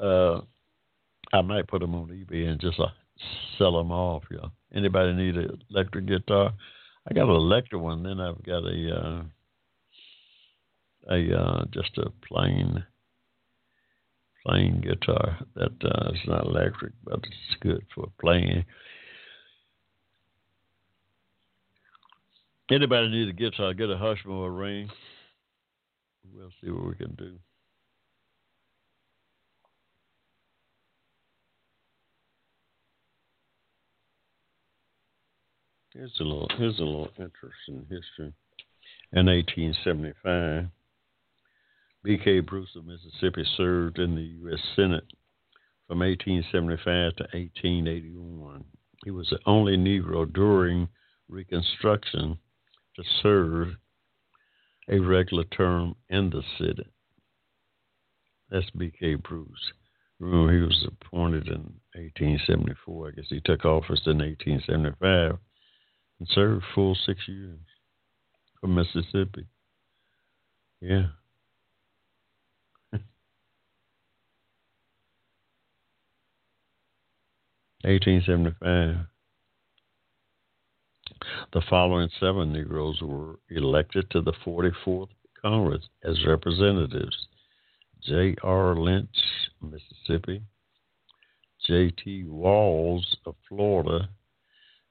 Uh, I might put them on eBay and just uh, sell them off. Yeah. Anybody need an electric guitar? I got an electric one. Then I've got a uh, a uh, just a plain plain guitar that uh, is not electric, but it's good for playing. Anybody need a guitar? Get a Hushmo ring. We'll see what we can do. Here's a little here's a little interesting history. In 1875, B.K. Bruce of Mississippi served in the U.S. Senate from 1875 to 1881. He was the only Negro during Reconstruction to serve a regular term in the Senate. That's B.K. Bruce. Remember, he was appointed in 1874. I guess he took office in 1875 and served full six years for Mississippi. Yeah. 1875. The following seven Negroes were elected to the 44th Congress as representatives J.R. Lynch, Mississippi, J.T. Walls of Florida,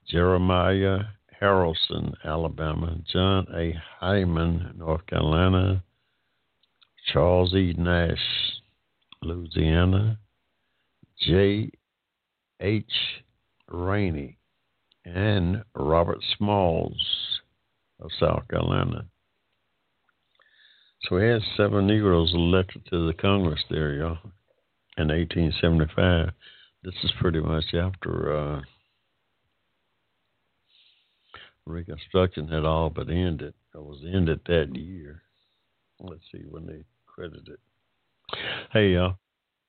Jeremiah Haralson, Alabama, John A. Hyman, North Carolina, Charles E. Nash, Louisiana, J. H. Rainey, and Robert Smalls of South Carolina. So we had seven Negroes elected to the Congress there, y'all, in 1875. This is pretty much after uh, Reconstruction had all but ended. It was ended that year. Let's see when they credited it. Hey, y'all,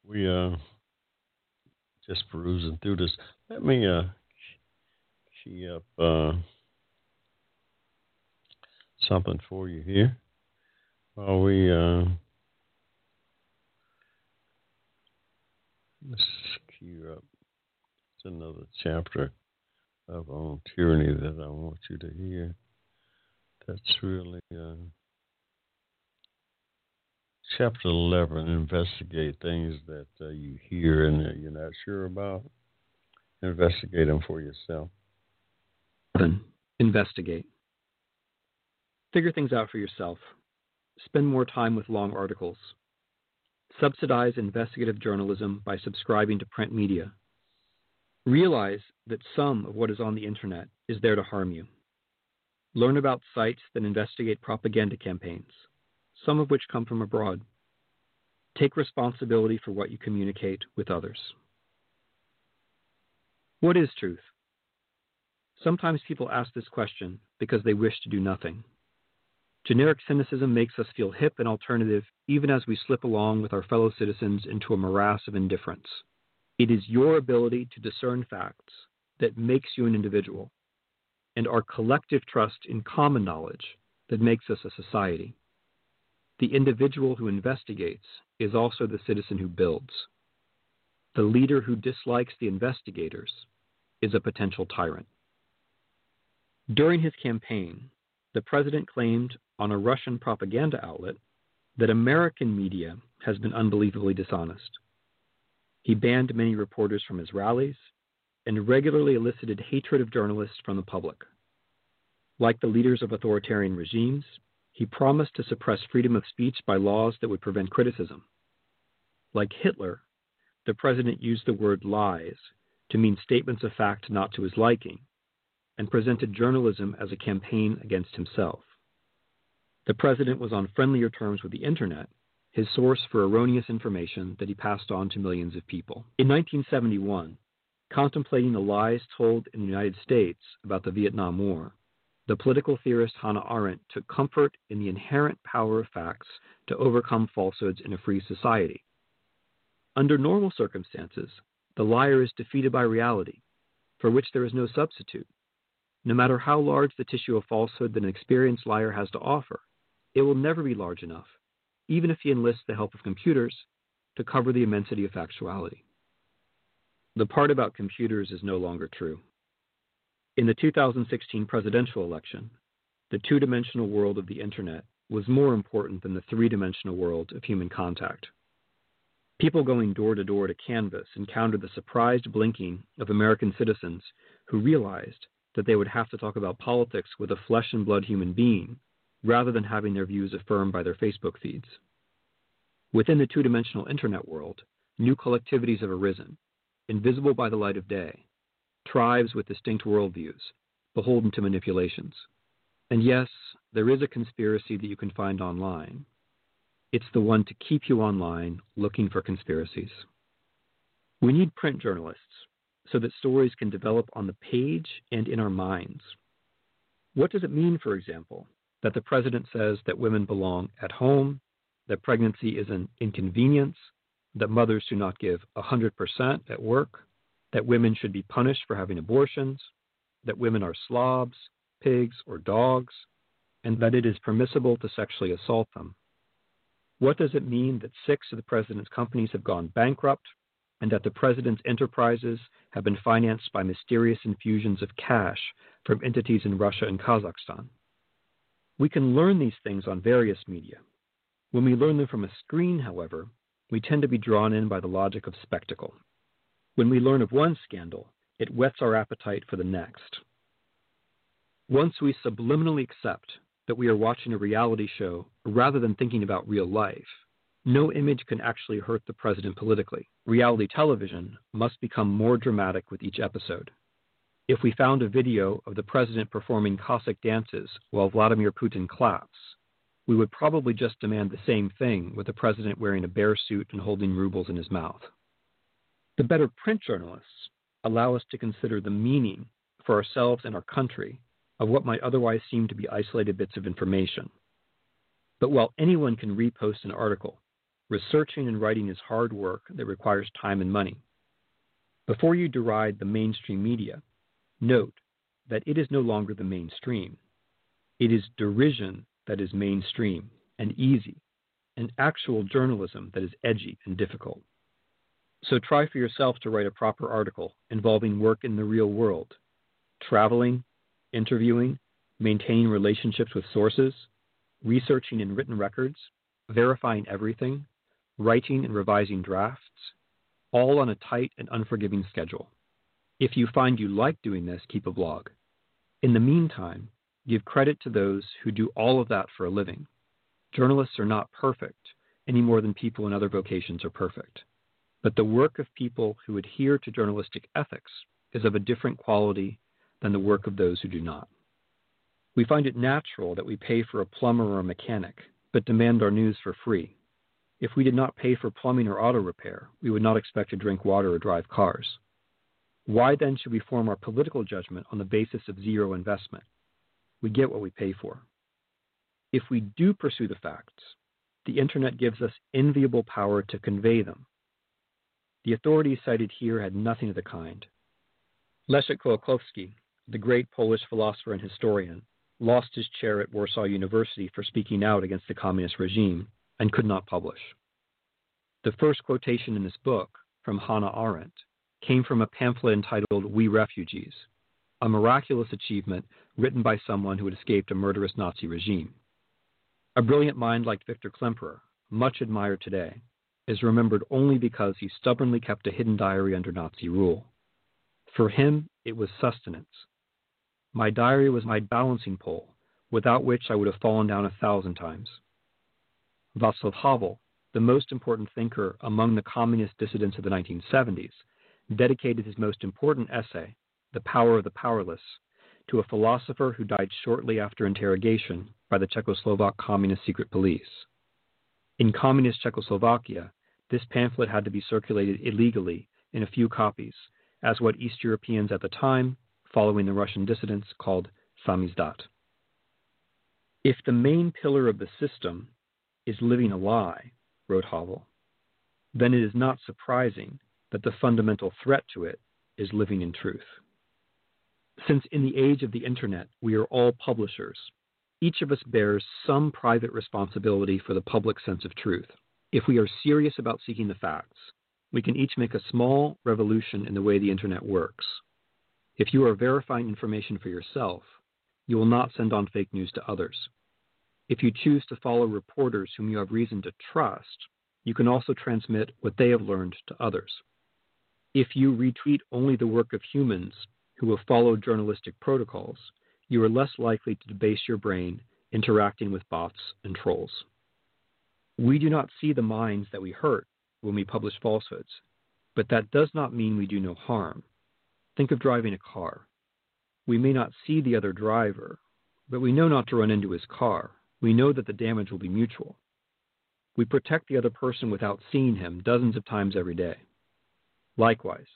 we uh just perusing through this. Let me uh key up uh, something for you here while we uh, let's cue up. It's another chapter of on tyranny that I want you to hear. That's really uh, chapter 11 investigate things that uh, you hear and that you're not sure about. Investigate them for yourself. Then investigate. Figure things out for yourself. Spend more time with long articles. Subsidize investigative journalism by subscribing to print media. Realize that some of what is on the internet is there to harm you. Learn about sites that investigate propaganda campaigns some of which come from abroad. Take responsibility for what you communicate with others. What is truth? Sometimes people ask this question because they wish to do nothing. Generic cynicism makes us feel hip and alternative even as we slip along with our fellow citizens into a morass of indifference. It is your ability to discern facts that makes you an individual, and our collective trust in common knowledge that makes us a society. The individual who investigates is also the citizen who builds. The leader who dislikes the investigators is a potential tyrant. During his campaign, the president claimed on a Russian propaganda outlet that American media has been unbelievably dishonest. He banned many reporters from his rallies and regularly elicited hatred of journalists from the public. Like the leaders of authoritarian regimes, he promised to suppress freedom of speech by laws that would prevent criticism. Like Hitler, the president used the word lies to mean statements of fact not to his liking, and presented journalism as a campaign against himself. The president was on friendlier terms with the internet, his source for erroneous information that he passed on to millions of people. In 1971, contemplating the lies told in the United States about the Vietnam War, the political theorist Hannah Arendt took comfort in the inherent power of facts to overcome falsehoods in a free society. Under normal circumstances, the liar is defeated by reality, for which there is no substitute. No matter how large the tissue of falsehood that an experienced liar has to offer, it will never be large enough, even if he enlists the help of computers, to cover the immensity of factuality. The part about computers is no longer true. In the 2016 presidential election, the two dimensional world of the Internet was more important than the three dimensional world of human contact. People going door to door to canvass encountered the surprised blinking of American citizens who realized that they would have to talk about politics with a flesh and blood human being rather than having their views affirmed by their Facebook feeds. Within the two dimensional Internet world, new collectivities have arisen, invisible by the light of day, tribes with distinct worldviews, beholden to manipulations. And yes, there is a conspiracy that you can find online. It's the one to keep you online looking for conspiracies. We need print journalists so that stories can develop on the page and in our minds. What does it mean, for example, that the president says that women belong at home, that pregnancy is an inconvenience, that mothers do not give 100% at work, that women should be punished for having abortions, that women are slobs, pigs, or dogs, and that it is permissible to sexually assault them. What does it mean that six of the president's companies have gone bankrupt and that the president's enterprises have been financed by mysterious infusions of cash from entities in Russia and Kazakhstan? We can learn these things on various media. When we learn them from a screen, however, we tend to be drawn in by the logic of spectacle. When we learn of one scandal, it whets our appetite for the next. Once we subliminally accept that we are watching a reality show rather than thinking about real life, no image can actually hurt the president politically. Reality television must become more dramatic with each episode. If we found a video of the president performing Cossack dances while Vladimir Putin claps, we would probably just demand the same thing with the president wearing a bear suit and holding rubles in his mouth. The better print journalists allow us to consider the meaning for ourselves and our country of what might otherwise seem to be isolated bits of information. But while anyone can repost an article, researching and writing is hard work that requires time and money. Before you deride the mainstream media, note that it is no longer the mainstream. It is derision that is mainstream and easy, and actual journalism that is edgy and difficult. So try for yourself to write a proper article involving work in the real world, traveling, interviewing, maintaining relationships with sources, researching in written records, verifying everything, writing and revising drafts, all on a tight and unforgiving schedule. If you find you like doing this, keep a blog. In the meantime, give credit to those who do all of that for a living. Journalists are not perfect any more than people in other vocations are perfect. But the work of people who adhere to journalistic ethics is of a different quality than the work of those who do not. We find it natural that we pay for a plumber or a mechanic, but demand our news for free. If we did not pay for plumbing or auto repair, we would not expect to drink water or drive cars. Why then should we form our political judgment on the basis of zero investment? We get what we pay for. If we do pursue the facts, the internet gives us enviable power to convey them, the authorities cited here had nothing of the kind. Leszek Kolakowski, the great Polish philosopher and historian, lost his chair at Warsaw University for speaking out against the communist regime and could not publish. The first quotation in this book from Hannah Arendt came from a pamphlet entitled We Refugees, a miraculous achievement written by someone who had escaped a murderous Nazi regime. A brilliant mind like Victor Klemperer, much admired today, is remembered only because he stubbornly kept a hidden diary under Nazi rule. For him, it was sustenance. My diary was my balancing pole, without which I would have fallen down a thousand times. Václav Havel, the most important thinker among the communist dissidents of the 1970s, dedicated his most important essay, The Power of the Powerless, to a philosopher who died shortly after interrogation by the Czechoslovak Communist Secret Police. In communist Czechoslovakia, this pamphlet had to be circulated illegally in a few copies, as what East Europeans at the time, following the Russian dissidents, called samizdat. If the main pillar of the system is living a lie, wrote Havel, then it is not surprising that the fundamental threat to it is living in truth. Since in the age of the internet we are all publishers, each of us bears some private responsibility for the public sense of truth. If we are serious about seeking the facts, we can each make a small revolution in the way the internet works. If you are verifying information for yourself, you will not send on fake news to others. If you choose to follow reporters whom you have reason to trust, you can also transmit what they have learned to others. If you retweet only the work of humans who have followed journalistic protocols, you are less likely to debase your brain interacting with bots and trolls. We do not see the minds that we hurt when we publish falsehoods, but that does not mean we do no harm. Think of driving a car. We may not see the other driver, but we know not to run into his car. We know that the damage will be mutual. We protect the other person without seeing him dozens of times every day. Likewise,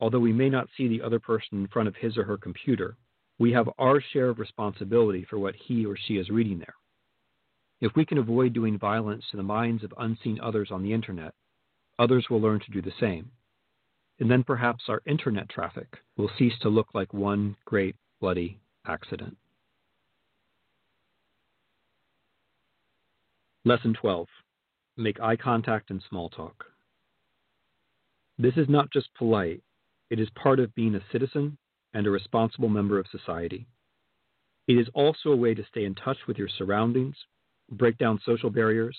although we may not see the other person in front of his or her computer, we have our share of responsibility for what he or she is reading there. If we can avoid doing violence to the minds of unseen others on the internet, others will learn to do the same. And then perhaps our internet traffic will cease to look like one great bloody accident. Lesson 12 Make eye contact and small talk. This is not just polite, it is part of being a citizen and a responsible member of society. It is also a way to stay in touch with your surroundings, break down social barriers,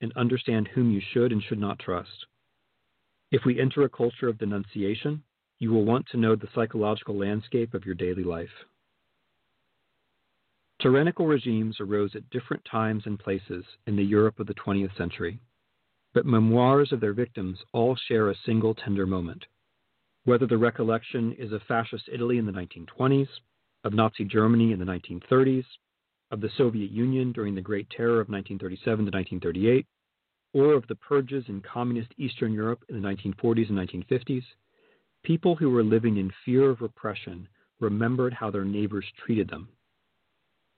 and understand whom you should and should not trust. If we enter a culture of denunciation, you will want to know the psychological landscape of your daily life. Tyrannical regimes arose at different times and places in the Europe of the 20th century, but memoirs of their victims all share a single tender moment whether the recollection is of fascist Italy in the 1920s, of Nazi Germany in the 1930s, of the Soviet Union during the Great Terror of 1937 to 1938, or of the purges in communist Eastern Europe in the 1940s and 1950s, people who were living in fear of repression remembered how their neighbors treated them.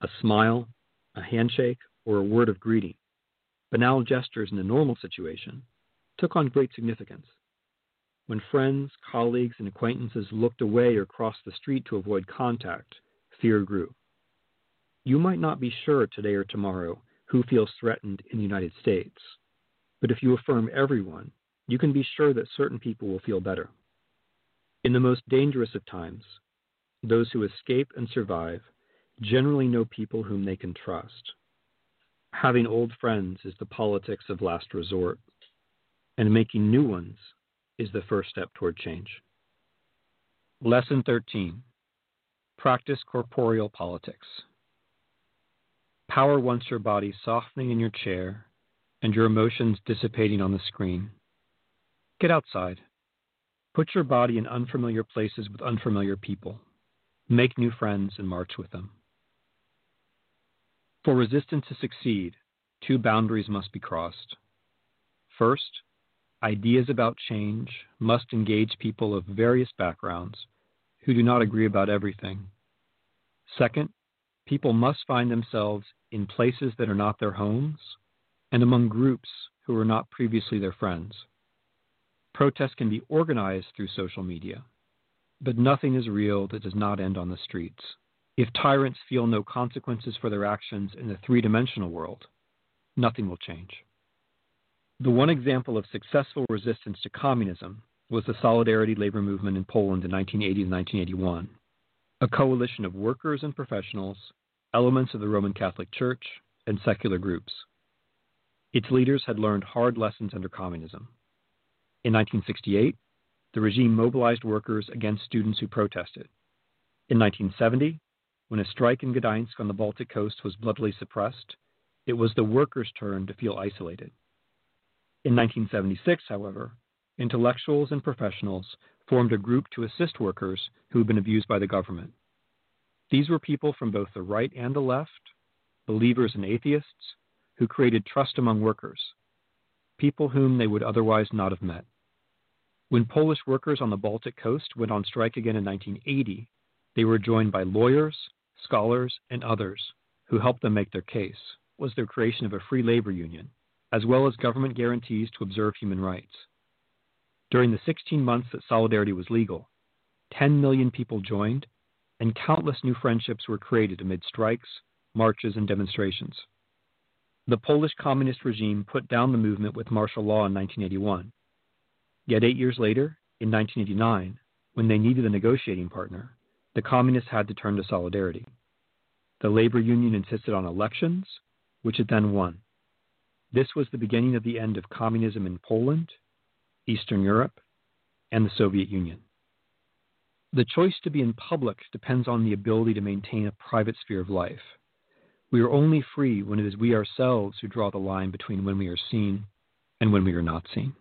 A smile, a handshake, or a word of greeting, banal gestures in a normal situation, took on great significance. When friends, colleagues, and acquaintances looked away or crossed the street to avoid contact, fear grew. You might not be sure today or tomorrow who feels threatened in the United States, but if you affirm everyone, you can be sure that certain people will feel better. In the most dangerous of times, those who escape and survive generally know people whom they can trust. Having old friends is the politics of last resort, and making new ones is the first step toward change. Lesson 13 Practice corporeal politics. Power wants your body softening in your chair and your emotions dissipating on the screen. Get outside. Put your body in unfamiliar places with unfamiliar people. Make new friends and march with them. For resistance to succeed, two boundaries must be crossed. First, Ideas about change must engage people of various backgrounds who do not agree about everything. Second, people must find themselves in places that are not their homes and among groups who are not previously their friends. Protests can be organized through social media, but nothing is real that does not end on the streets. If tyrants feel no consequences for their actions in the three dimensional world, nothing will change. The one example of successful resistance to communism was the Solidarity labor movement in Poland in 1980 and 1981, a coalition of workers and professionals, elements of the Roman Catholic Church, and secular groups. Its leaders had learned hard lessons under communism. In 1968, the regime mobilized workers against students who protested. In 1970, when a strike in Gdańsk on the Baltic coast was bloodily suppressed, it was the workers' turn to feel isolated. In 1976, however, intellectuals and professionals formed a group to assist workers who had been abused by the government. These were people from both the right and the left, believers and atheists, who created trust among workers, people whom they would otherwise not have met. When Polish workers on the Baltic coast went on strike again in 1980, they were joined by lawyers, scholars, and others who helped them make their case was their creation of a free labor union, as well as government guarantees to observe human rights. During the 16 months that Solidarity was legal, 10 million people joined, and countless new friendships were created amid strikes, marches, and demonstrations. The Polish communist regime put down the movement with martial law in 1981. Yet eight years later, in 1989, when they needed a negotiating partner, the communists had to turn to solidarity. The labor union insisted on elections, which it then won. This was the beginning of the end of communism in Poland, Eastern Europe, and the Soviet Union. The choice to be in public depends on the ability to maintain a private sphere of life. We are only free when it is we ourselves who draw the line between when we are seen and when we are not seen.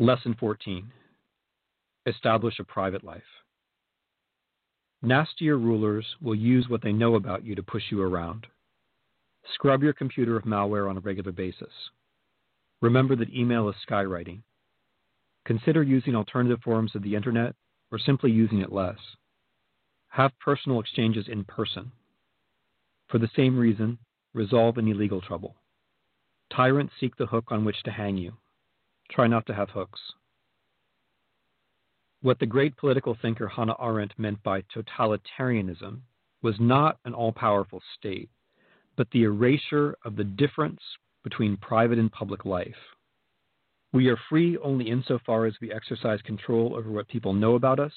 Lesson 14 Establish a private life. Nastier rulers will use what they know about you to push you around. Scrub your computer of malware on a regular basis. Remember that email is skywriting. Consider using alternative forms of the internet or simply using it less. Have personal exchanges in person. For the same reason, resolve any legal trouble. Tyrants seek the hook on which to hang you. Try not to have hooks. What the great political thinker Hannah Arendt meant by totalitarianism was not an all powerful state, but the erasure of the difference between private and public life. We are free only insofar as we exercise control over what people know about us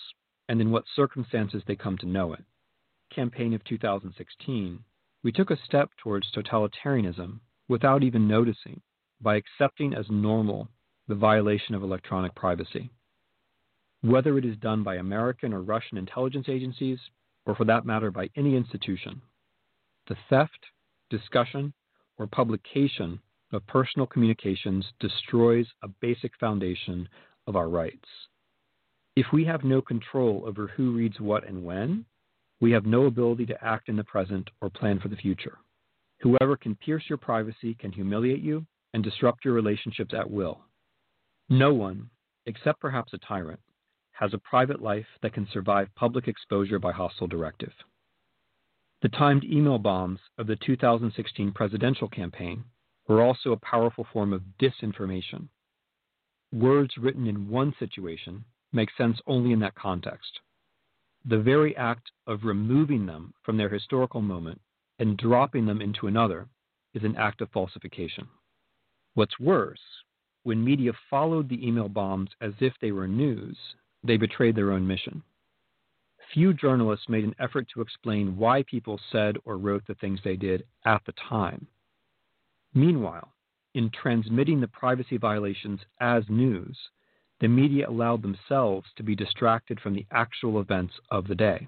and in what circumstances they come to know it. Campaign of 2016, we took a step towards totalitarianism without even noticing by accepting as normal the violation of electronic privacy whether it is done by American or Russian intelligence agencies, or for that matter by any institution. The theft, discussion, or publication of personal communications destroys a basic foundation of our rights. If we have no control over who reads what and when, we have no ability to act in the present or plan for the future. Whoever can pierce your privacy can humiliate you and disrupt your relationships at will. No one, except perhaps a tyrant, has a private life that can survive public exposure by hostile directive. The timed email bombs of the 2016 presidential campaign were also a powerful form of disinformation. Words written in one situation make sense only in that context. The very act of removing them from their historical moment and dropping them into another is an act of falsification. What's worse, when media followed the email bombs as if they were news, they betrayed their own mission. Few journalists made an effort to explain why people said or wrote the things they did at the time. Meanwhile, in transmitting the privacy violations as news, the media allowed themselves to be distracted from the actual events of the day.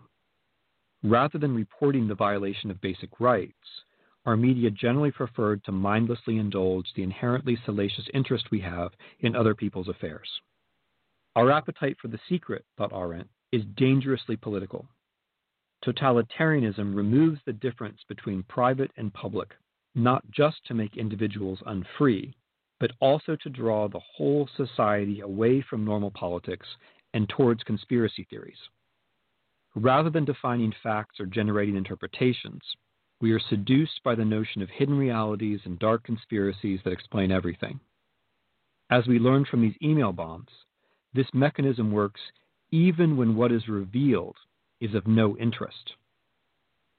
Rather than reporting the violation of basic rights, our media generally preferred to mindlessly indulge the inherently salacious interest we have in other people's affairs. Our appetite for the secret, thought Arendt, is dangerously political. Totalitarianism removes the difference between private and public, not just to make individuals unfree, but also to draw the whole society away from normal politics and towards conspiracy theories. Rather than defining facts or generating interpretations, we are seduced by the notion of hidden realities and dark conspiracies that explain everything. As we learned from these email bombs, this mechanism works even when what is revealed is of no interest.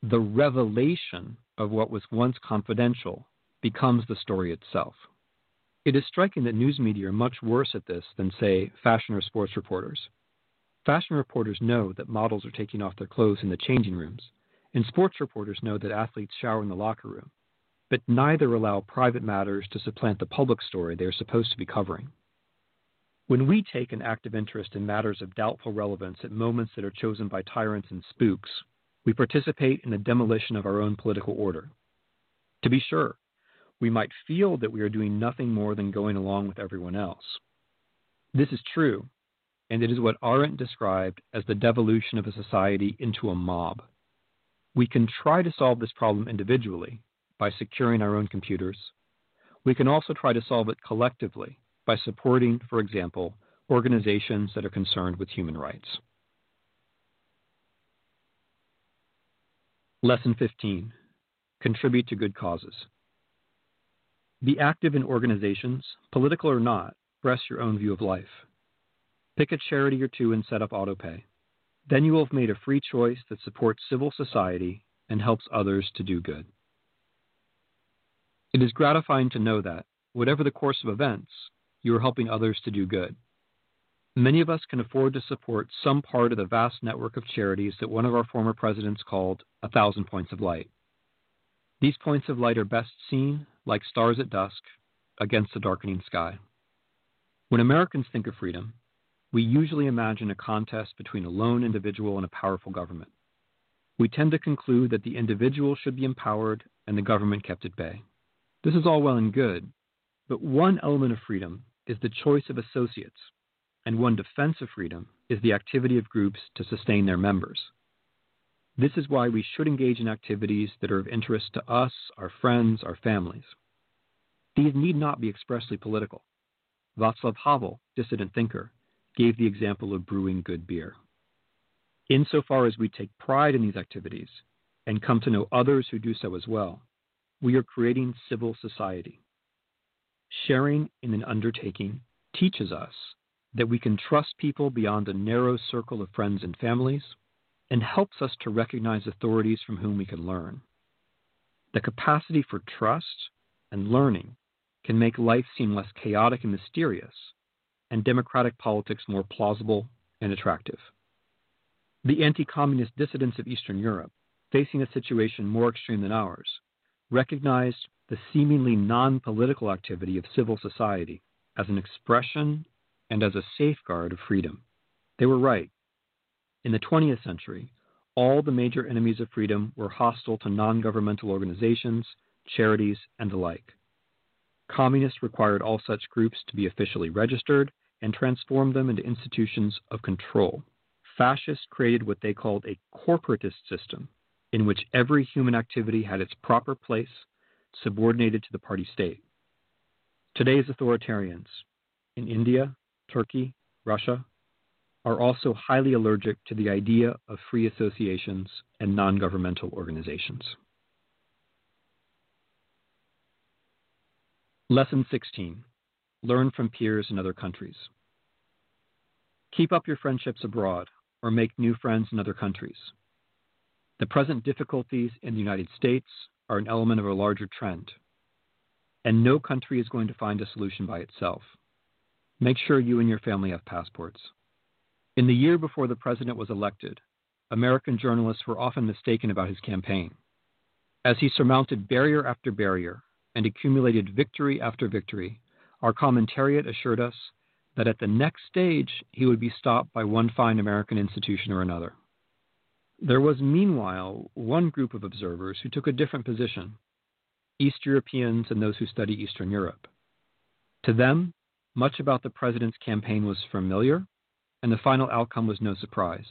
The revelation of what was once confidential becomes the story itself. It is striking that news media are much worse at this than, say, fashion or sports reporters. Fashion reporters know that models are taking off their clothes in the changing rooms, and sports reporters know that athletes shower in the locker room, but neither allow private matters to supplant the public story they are supposed to be covering. When we take an active interest in matters of doubtful relevance at moments that are chosen by tyrants and spooks, we participate in the demolition of our own political order. To be sure, we might feel that we are doing nothing more than going along with everyone else. This is true, and it is what Arendt described as the devolution of a society into a mob. We can try to solve this problem individually by securing our own computers. We can also try to solve it collectively by supporting, for example, organizations that are concerned with human rights. Lesson 15 Contribute to good causes. Be active in organizations, political or not, express your own view of life. Pick a charity or two and set up autopay. Then you will have made a free choice that supports civil society and helps others to do good. It is gratifying to know that, whatever the course of events, you are helping others to do good. Many of us can afford to support some part of the vast network of charities that one of our former presidents called a thousand points of light. These points of light are best seen, like stars at dusk, against the darkening sky. When Americans think of freedom, we usually imagine a contest between a lone individual and a powerful government. We tend to conclude that the individual should be empowered and the government kept at bay. This is all well and good, but one element of freedom is the choice of associates, and one defense of freedom is the activity of groups to sustain their members. This is why we should engage in activities that are of interest to us, our friends, our families. These need not be expressly political. Václav Havel, dissident thinker, gave the example of brewing good beer. Insofar as we take pride in these activities and come to know others who do so as well, we are creating civil society. Sharing in an undertaking teaches us that we can trust people beyond a narrow circle of friends and families and helps us to recognize authorities from whom we can learn. The capacity for trust and learning can make life seem less chaotic and mysterious and democratic politics more plausible and attractive. The anti communist dissidents of Eastern Europe, facing a situation more extreme than ours, recognized the seemingly non political activity of civil society as an expression and as a safeguard of freedom. They were right. In the 20th century, all the major enemies of freedom were hostile to non governmental organizations, charities, and the like. Communists required all such groups to be officially registered and transformed them into institutions of control. Fascists created what they called a corporatist system, in which every human activity had its proper place, subordinated to the party state. Today's authoritarians in India, Turkey, Russia are also highly allergic to the idea of free associations and non governmental organizations. Lesson 16 Learn from peers in other countries. Keep up your friendships abroad or make new friends in other countries. The present difficulties in the United States are an element of a larger trend, and no country is going to find a solution by itself. Make sure you and your family have passports. In the year before the president was elected, American journalists were often mistaken about his campaign. As he surmounted barrier after barrier, and accumulated victory after victory, our commentariat assured us that at the next stage he would be stopped by one fine American institution or another. There was, meanwhile, one group of observers who took a different position East Europeans and those who study Eastern Europe. To them, much about the president's campaign was familiar, and the final outcome was no surprise.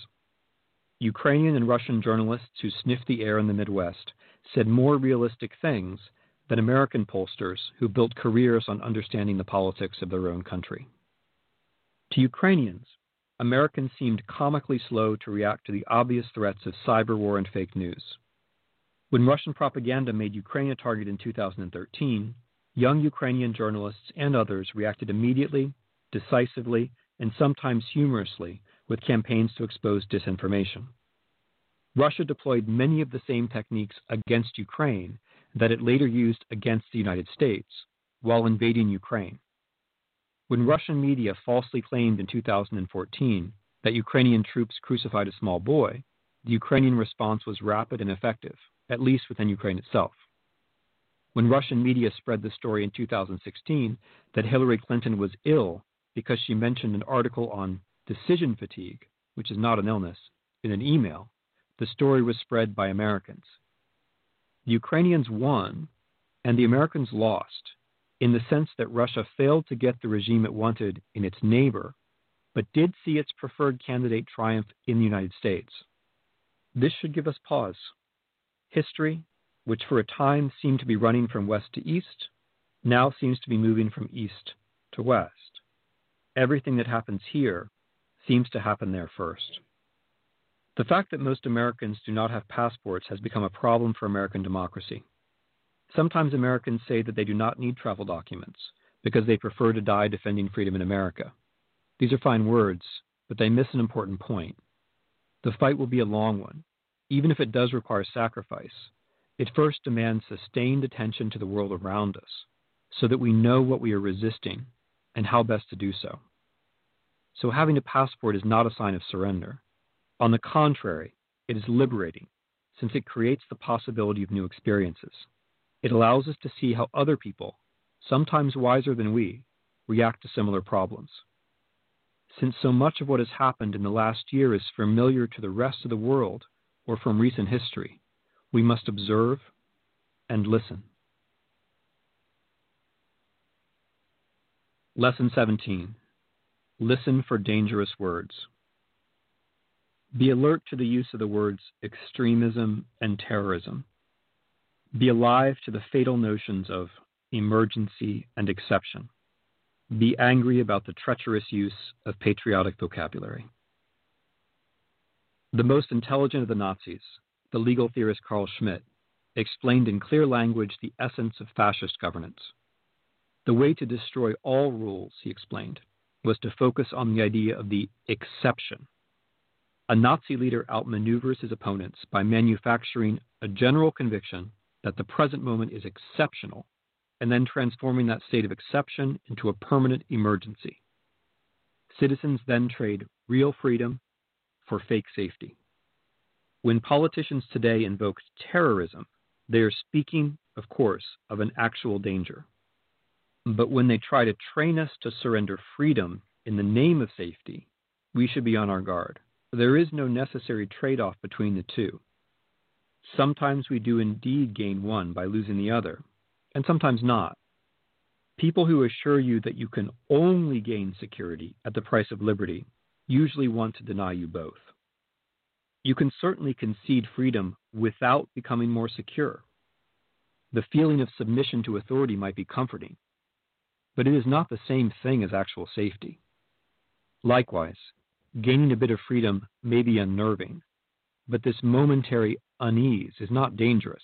Ukrainian and Russian journalists who sniffed the air in the Midwest said more realistic things than American pollsters who built careers on understanding the politics of their own country. To Ukrainians, Americans seemed comically slow to react to the obvious threats of cyber war and fake news. When Russian propaganda made Ukraine a target in 2013, young Ukrainian journalists and others reacted immediately, decisively, and sometimes humorously with campaigns to expose disinformation. Russia deployed many of the same techniques against Ukraine that it later used against the United States while invading Ukraine. When Russian media falsely claimed in 2014 that Ukrainian troops crucified a small boy, the Ukrainian response was rapid and effective, at least within Ukraine itself. When Russian media spread the story in 2016 that Hillary Clinton was ill because she mentioned an article on decision fatigue, which is not an illness, in an email, the story was spread by Americans. The Ukrainians won and the Americans lost in the sense that Russia failed to get the regime it wanted in its neighbor but did see its preferred candidate triumph in the United States. This should give us pause. History, which for a time seemed to be running from west to east, now seems to be moving from east to west. Everything that happens here seems to happen there first. The fact that most Americans do not have passports has become a problem for American democracy. Sometimes Americans say that they do not need travel documents because they prefer to die defending freedom in America. These are fine words, but they miss an important point. The fight will be a long one. Even if it does require sacrifice, it first demands sustained attention to the world around us so that we know what we are resisting and how best to do so. So, having a passport is not a sign of surrender. On the contrary, it is liberating since it creates the possibility of new experiences. It allows us to see how other people, sometimes wiser than we, react to similar problems. Since so much of what has happened in the last year is familiar to the rest of the world or from recent history, we must observe and listen. Lesson 17 Listen for dangerous words. Be alert to the use of the words extremism and terrorism. Be alive to the fatal notions of emergency and exception. Be angry about the treacherous use of patriotic vocabulary. The most intelligent of the Nazis, the legal theorist Carl Schmitt, explained in clear language the essence of fascist governance. The way to destroy all rules, he explained, was to focus on the idea of the exception a Nazi leader outmaneuvers his opponents by manufacturing a general conviction that the present moment is exceptional and then transforming that state of exception into a permanent emergency. Citizens then trade real freedom for fake safety. When politicians today invoke terrorism, they are speaking, of course, of an actual danger. But when they try to train us to surrender freedom in the name of safety, we should be on our guard. There is no necessary trade off between the two. Sometimes we do indeed gain one by losing the other, and sometimes not. People who assure you that you can only gain security at the price of liberty usually want to deny you both. You can certainly concede freedom without becoming more secure. The feeling of submission to authority might be comforting, but it is not the same thing as actual safety. Likewise, Gaining a bit of freedom may be unnerving, but this momentary unease is not dangerous.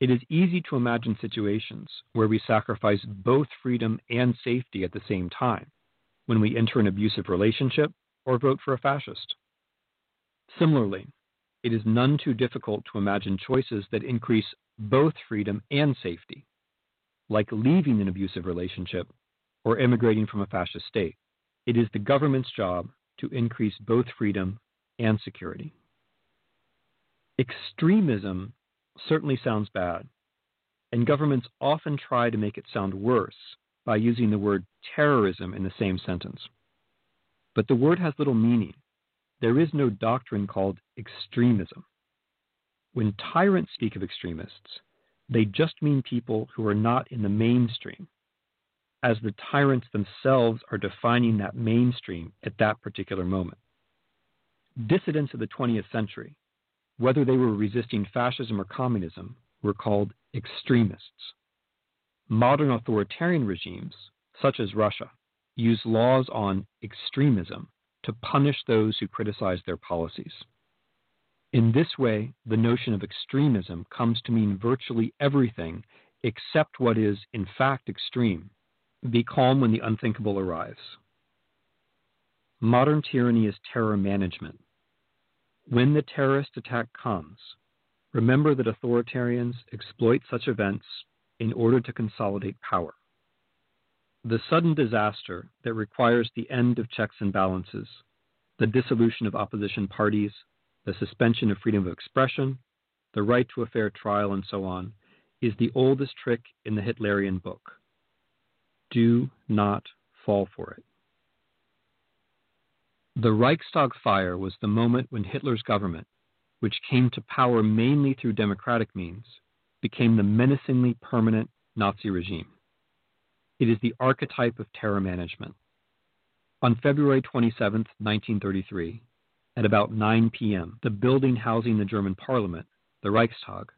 It is easy to imagine situations where we sacrifice both freedom and safety at the same time, when we enter an abusive relationship or vote for a fascist. Similarly, it is none too difficult to imagine choices that increase both freedom and safety, like leaving an abusive relationship or immigrating from a fascist state. It is the government's job to increase both freedom and security. Extremism certainly sounds bad, and governments often try to make it sound worse by using the word terrorism in the same sentence. But the word has little meaning. There is no doctrine called extremism. When tyrants speak of extremists, they just mean people who are not in the mainstream, as the tyrants themselves are defining that mainstream at that particular moment. Dissidents of the 20th century, whether they were resisting fascism or communism, were called extremists. Modern authoritarian regimes, such as Russia, use laws on extremism to punish those who criticize their policies. In this way, the notion of extremism comes to mean virtually everything except what is, in fact, extreme be calm when the unthinkable arrives. Modern tyranny is terror management. When the terrorist attack comes, remember that authoritarians exploit such events in order to consolidate power. The sudden disaster that requires the end of checks and balances, the dissolution of opposition parties, the suspension of freedom of expression, the right to a fair trial, and so on, is the oldest trick in the Hitlerian book. Do not fall for it. The Reichstag fire was the moment when Hitler's government, which came to power mainly through democratic means, became the menacingly permanent Nazi regime. It is the archetype of terror management. On February 27, 1933, at about 9 p.m., the building housing the German parliament, the Reichstag,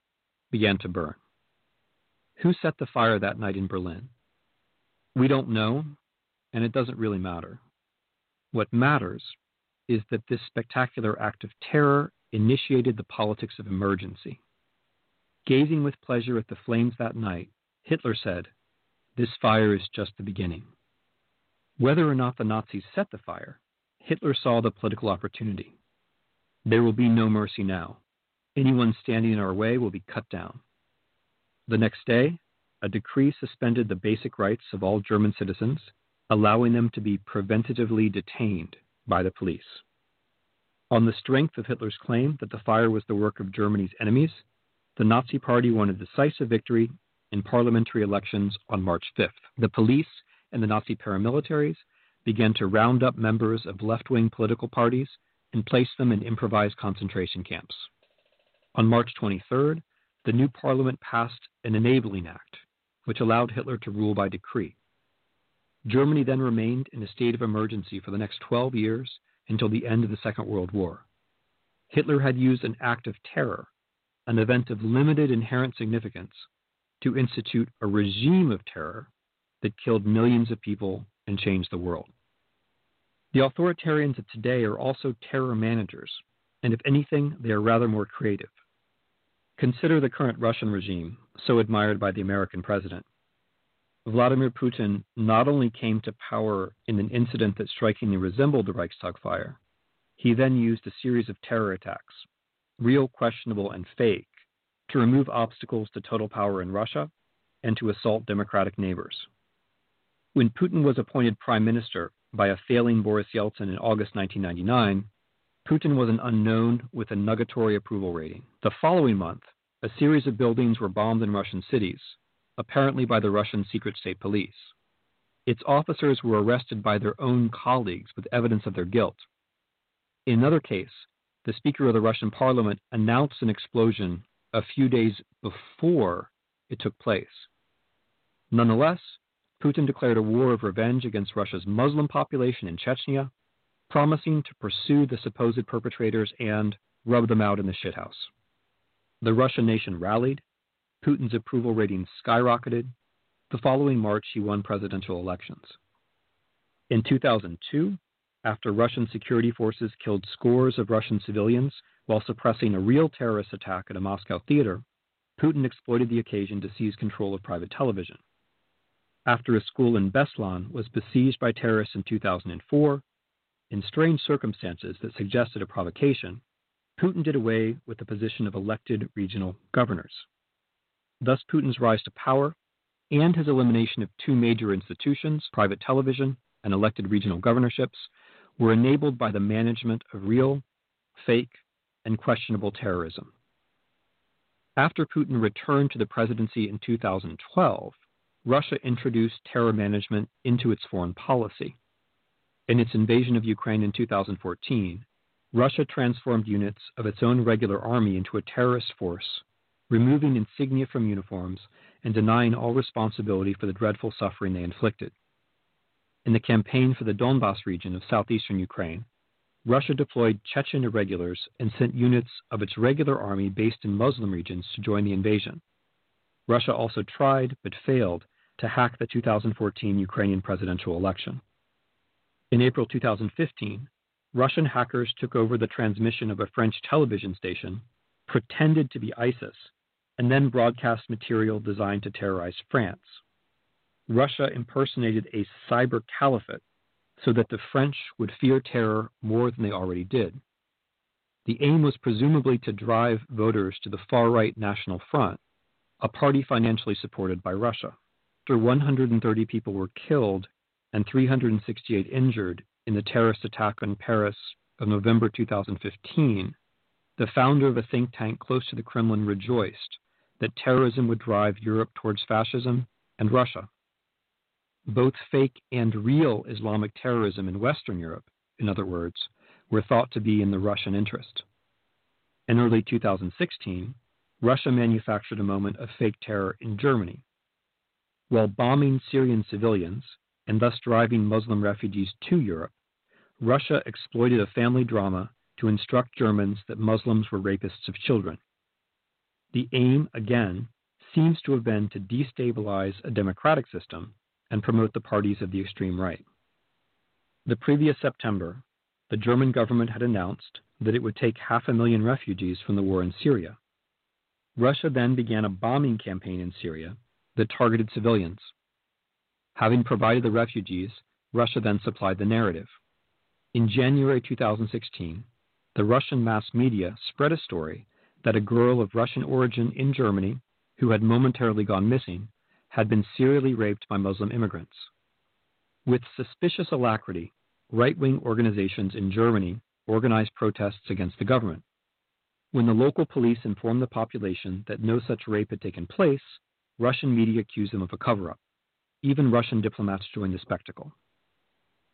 began to burn. Who set the fire that night in Berlin? We don't know, and it doesn't really matter. What matters is that this spectacular act of terror initiated the politics of emergency. Gazing with pleasure at the flames that night, Hitler said, This fire is just the beginning. Whether or not the Nazis set the fire, Hitler saw the political opportunity. There will be no mercy now. Anyone standing in our way will be cut down. The next day, a decree suspended the basic rights of all German citizens, allowing them to be preventatively detained by the police. On the strength of Hitler's claim that the fire was the work of Germany's enemies, the Nazi Party won a decisive victory in parliamentary elections on March 5th. The police and the Nazi paramilitaries began to round up members of left wing political parties and place them in improvised concentration camps. On March 23rd, the new parliament passed an enabling act, which allowed Hitler to rule by decree. Germany then remained in a state of emergency for the next 12 years until the end of the Second World War. Hitler had used an act of terror, an event of limited inherent significance, to institute a regime of terror that killed millions of people and changed the world. The authoritarians of today are also terror managers, and if anything, they are rather more creative. Consider the current Russian regime, so admired by the American president. Vladimir Putin not only came to power in an incident that strikingly resembled the Reichstag fire, he then used a series of terror attacks, real, questionable, and fake, to remove obstacles to total power in Russia and to assault democratic neighbors. When Putin was appointed prime minister by a failing Boris Yeltsin in August 1999, Putin was an unknown with a nugatory approval rating. The following month, a series of buildings were bombed in Russian cities, apparently by the Russian secret state police. Its officers were arrested by their own colleagues with evidence of their guilt. In another case, the Speaker of the Russian Parliament announced an explosion a few days before it took place. Nonetheless, Putin declared a war of revenge against Russia's Muslim population in Chechnya, promising to pursue the supposed perpetrators and rub them out in the shithouse. The Russian nation rallied, Putin's approval rating skyrocketed. The following March, he won presidential elections. In 2002, after Russian security forces killed scores of Russian civilians while suppressing a real terrorist attack at a Moscow theater, Putin exploited the occasion to seize control of private television. After a school in Beslan was besieged by terrorists in 2004, in strange circumstances that suggested a provocation, Putin did away with the position of elected regional governors. Thus, Putin's rise to power and his elimination of two major institutions, private television and elected regional governorships, were enabled by the management of real, fake, and questionable terrorism. After Putin returned to the presidency in 2012, Russia introduced terror management into its foreign policy. In its invasion of Ukraine in 2014, Russia transformed units of its own regular army into a terrorist force removing insignia from uniforms, and denying all responsibility for the dreadful suffering they inflicted. In the campaign for the Donbas region of southeastern Ukraine, Russia deployed Chechen irregulars and sent units of its regular army based in Muslim regions to join the invasion. Russia also tried, but failed, to hack the 2014 Ukrainian presidential election. In April 2015, Russian hackers took over the transmission of a French television station, pretended to be ISIS, and then broadcast material designed to terrorize France. Russia impersonated a cyber caliphate so that the French would fear terror more than they already did. The aim was presumably to drive voters to the far right National Front, a party financially supported by Russia. After 130 people were killed and 368 injured in the terrorist attack on Paris of November 2015, the founder of a think tank close to the Kremlin rejoiced that terrorism would drive Europe towards fascism and Russia. Both fake and real Islamic terrorism in Western Europe, in other words, were thought to be in the Russian interest. In early 2016, Russia manufactured a moment of fake terror in Germany. While bombing Syrian civilians and thus driving Muslim refugees to Europe, Russia exploited a family drama to instruct Germans that Muslims were rapists of children. The aim, again, seems to have been to destabilize a democratic system and promote the parties of the extreme right. The previous September, the German government had announced that it would take half a million refugees from the war in Syria. Russia then began a bombing campaign in Syria that targeted civilians. Having provided the refugees, Russia then supplied the narrative. In January 2016, the Russian mass media spread a story that a girl of Russian origin in Germany, who had momentarily gone missing, had been serially raped by Muslim immigrants. With suspicious alacrity, right wing organizations in Germany organized protests against the government. When the local police informed the population that no such rape had taken place, Russian media accused them of a cover up. Even Russian diplomats joined the spectacle.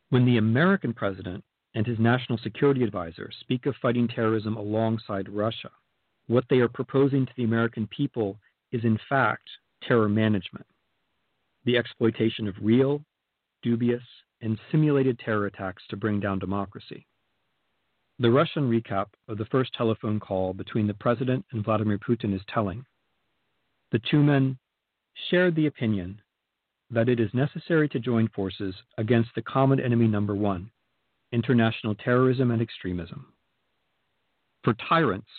When the American president and his national security advisor speak of fighting terrorism alongside Russia, what they are proposing to the American people is, in fact, terror management the exploitation of real, dubious, and simulated terror attacks to bring down democracy. The Russian recap of the first telephone call between the president and Vladimir Putin is telling. The two men shared the opinion that it is necessary to join forces against the common enemy number one international terrorism and extremism. For tyrants,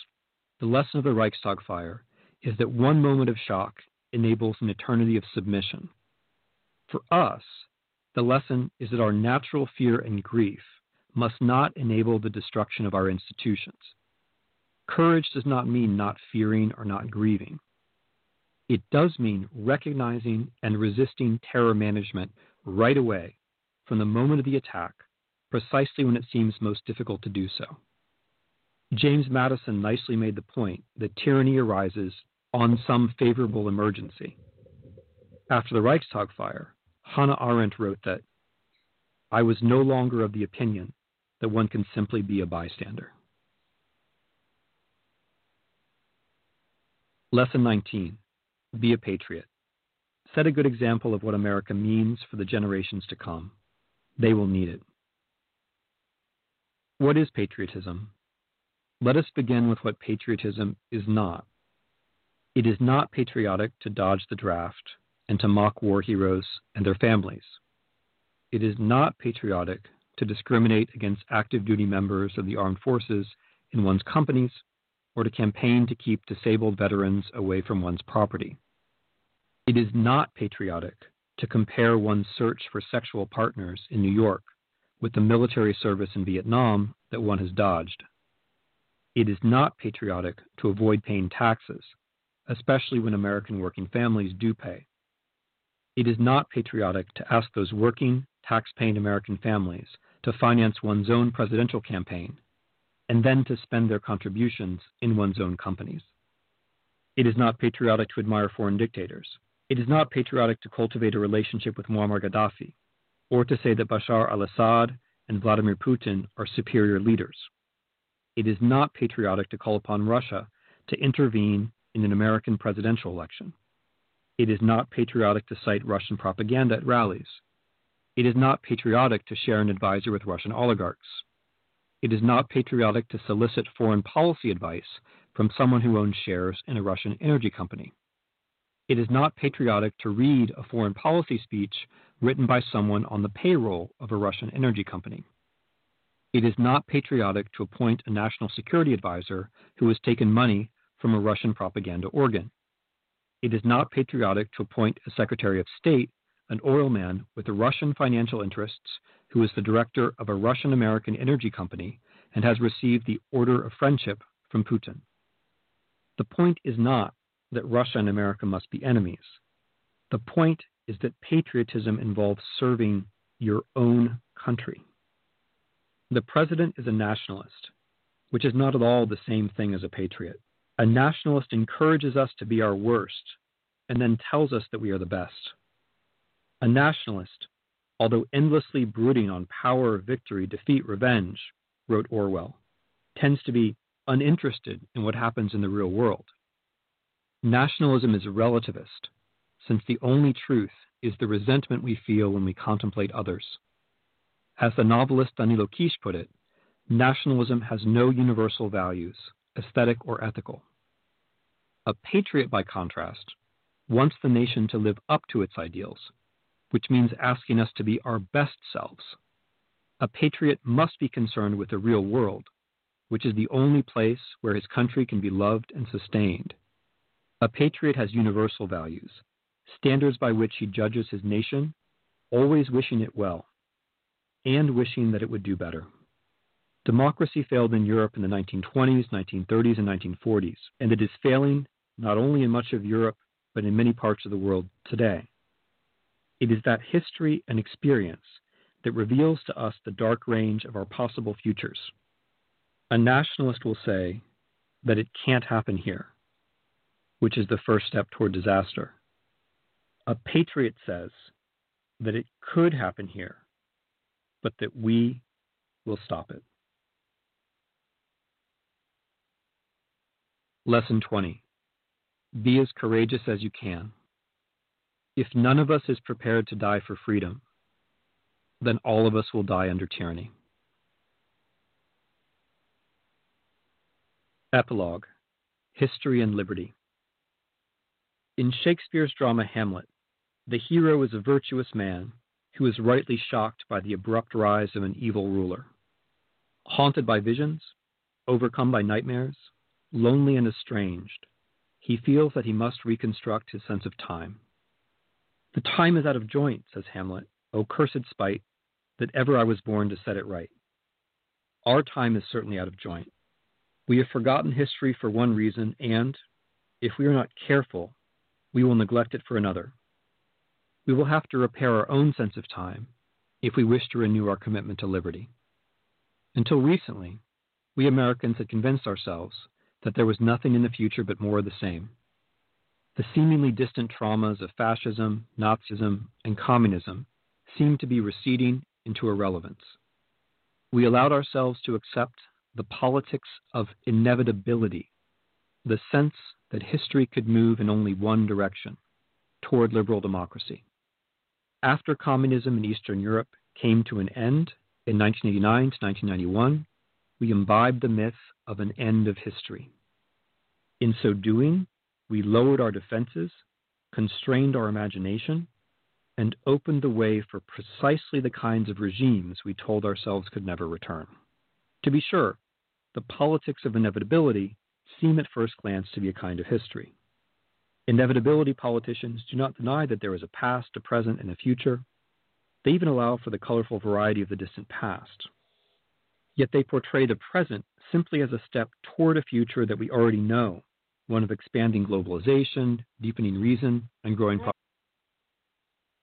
the lesson of the Reichstag fire is that one moment of shock enables an eternity of submission. For us, the lesson is that our natural fear and grief must not enable the destruction of our institutions. Courage does not mean not fearing or not grieving. It does mean recognizing and resisting terror management right away from the moment of the attack, precisely when it seems most difficult to do so. James Madison nicely made the point that tyranny arises on some favorable emergency. After the Reichstag fire, Hannah Arendt wrote that I was no longer of the opinion that one can simply be a bystander. Lesson 19 Be a patriot. Set a good example of what America means for the generations to come. They will need it. What is patriotism? Let us begin with what patriotism is not. It is not patriotic to dodge the draft and to mock war heroes and their families. It is not patriotic to discriminate against active duty members of the armed forces in one's companies or to campaign to keep disabled veterans away from one's property. It is not patriotic to compare one's search for sexual partners in New York with the military service in Vietnam that one has dodged. It is not patriotic to avoid paying taxes, especially when American working families do pay. It is not patriotic to ask those working, tax paying American families to finance one's own presidential campaign and then to spend their contributions in one's own companies. It is not patriotic to admire foreign dictators. It is not patriotic to cultivate a relationship with Muammar Gaddafi or to say that Bashar al Assad and Vladimir Putin are superior leaders. It is not patriotic to call upon Russia to intervene in an American presidential election. It is not patriotic to cite Russian propaganda at rallies it is not patriotic to share an advisor with Russian oligarchs. It is not patriotic to solicit foreign policy advice from someone who owns shares in a Russian energy company. It is not patriotic to read a foreign policy speech written by someone on the payroll of a Russian energy company. It is not patriotic to appoint a national security advisor who has taken money from a Russian propaganda organ. It is not patriotic to appoint a Secretary of State an oil man with Russian financial interests who is the director of a Russian American energy company and has received the Order of Friendship from Putin. The point is not that Russia and America must be enemies. The point is that patriotism involves serving your own country. The president is a nationalist, which is not at all the same thing as a patriot. A nationalist encourages us to be our worst and then tells us that we are the best. A nationalist, although endlessly brooding on power, victory, defeat, revenge, wrote Orwell, tends to be uninterested in what happens in the real world. Nationalism is relativist, since the only truth is the resentment we feel when we contemplate others. As the novelist Danilo Kiš put it, nationalism has no universal values, aesthetic or ethical. A patriot, by contrast, wants the nation to live up to its ideals, which means asking us to be our best selves. A patriot must be concerned with the real world, which is the only place where his country can be loved and sustained. A patriot has universal values, standards by which he judges his nation, always wishing it well, and wishing that it would do better. Democracy failed in Europe in the 1920s, 1930s, and 1940s, and it is failing not only in much of Europe, but in many parts of the world today. It is that history and experience that reveals to us the dark range of our possible futures. A nationalist will say that it can't happen here, which is the first step toward disaster. A patriot says that it could happen here, but that we will stop it. Lesson 20 Be as courageous as you can. If none of us is prepared to die for freedom, then all of us will die under tyranny. Epilogue History and Liberty. In Shakespeare's drama Hamlet, the hero is a virtuous man who is rightly shocked by the abrupt rise of an evil ruler. Haunted by visions, overcome by nightmares, lonely and estranged, he feels that he must reconstruct his sense of time. The time is out of joint, says Hamlet, O cursed spite, that ever I was born to set it right. Our time is certainly out of joint. We have forgotten history for one reason, and, if we are not careful, we will neglect it for another we will have to repair our own sense of time if we wish to renew our commitment to liberty. Until recently, we Americans had convinced ourselves that there was nothing in the future but more of the same. The seemingly distant traumas of fascism, Nazism, and communism seemed to be receding into irrelevance. We allowed ourselves to accept the politics of inevitability, the sense that history could move in only one direction toward liberal democracy. After communism in Eastern Europe came to an end in 1989 to 1991, we imbibed the myth of an end of history. In so doing, we lowered our defenses, constrained our imagination, and opened the way for precisely the kinds of regimes we told ourselves could never return. To be sure, the politics of inevitability seem at first glance to be a kind of history. Inevitability politicians do not deny that there is a past, a present, and a future. They even allow for the colorful variety of the distant past. Yet they portray the present simply as a step toward a future that we already know, one of expanding globalization, deepening reason, and growing power.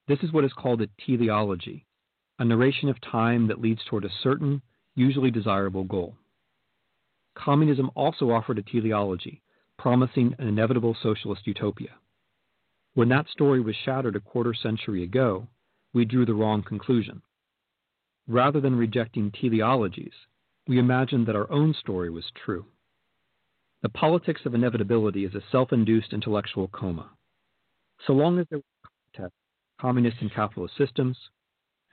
This is what is called a teleology, a narration of time that leads toward a certain, usually desirable goal. Communism also offered a teleology, promising an inevitable socialist utopia. When that story was shattered a quarter century ago, we drew the wrong conclusion. Rather than rejecting teleologies, we imagined that our own story was true. The politics of inevitability is a self induced intellectual coma. So long as there were communist and capitalist systems,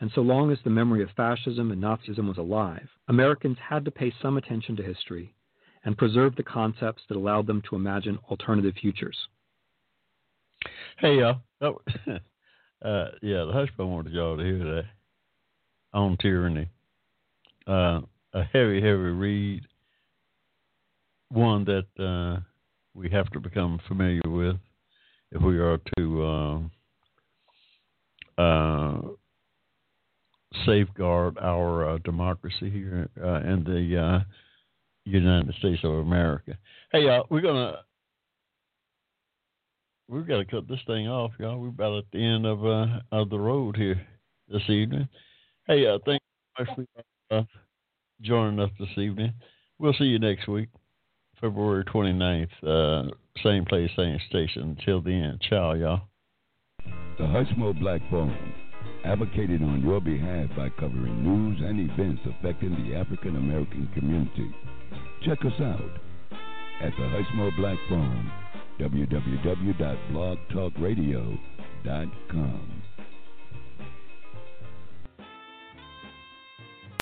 and so long as the memory of fascism and Nazism was alive, Americans had to pay some attention to history and preserve the concepts that allowed them to imagine alternative futures. Hey, y'all. Oh, uh, yeah, the hush wanted y'all to hear that on tyranny. Uh, a heavy, heavy read, one that uh, we have to become familiar with if we are to um, uh, safeguard our uh, democracy here uh, and the uh, United States of America. Hey, y'all, we're gonna we've got to cut this thing off, y'all. We're about at the end of uh, of the road here this evening. Hey, uh, thank you much for uh, joining us this evening. We'll see you next week, February 29th, uh, same place, same station. Until then, ciao, y'all. The Hushmo Black Forum, advocated on your behalf by covering news and events affecting the African American community. Check us out at the Hushmo Black Forum, www.blogtalkradio.com.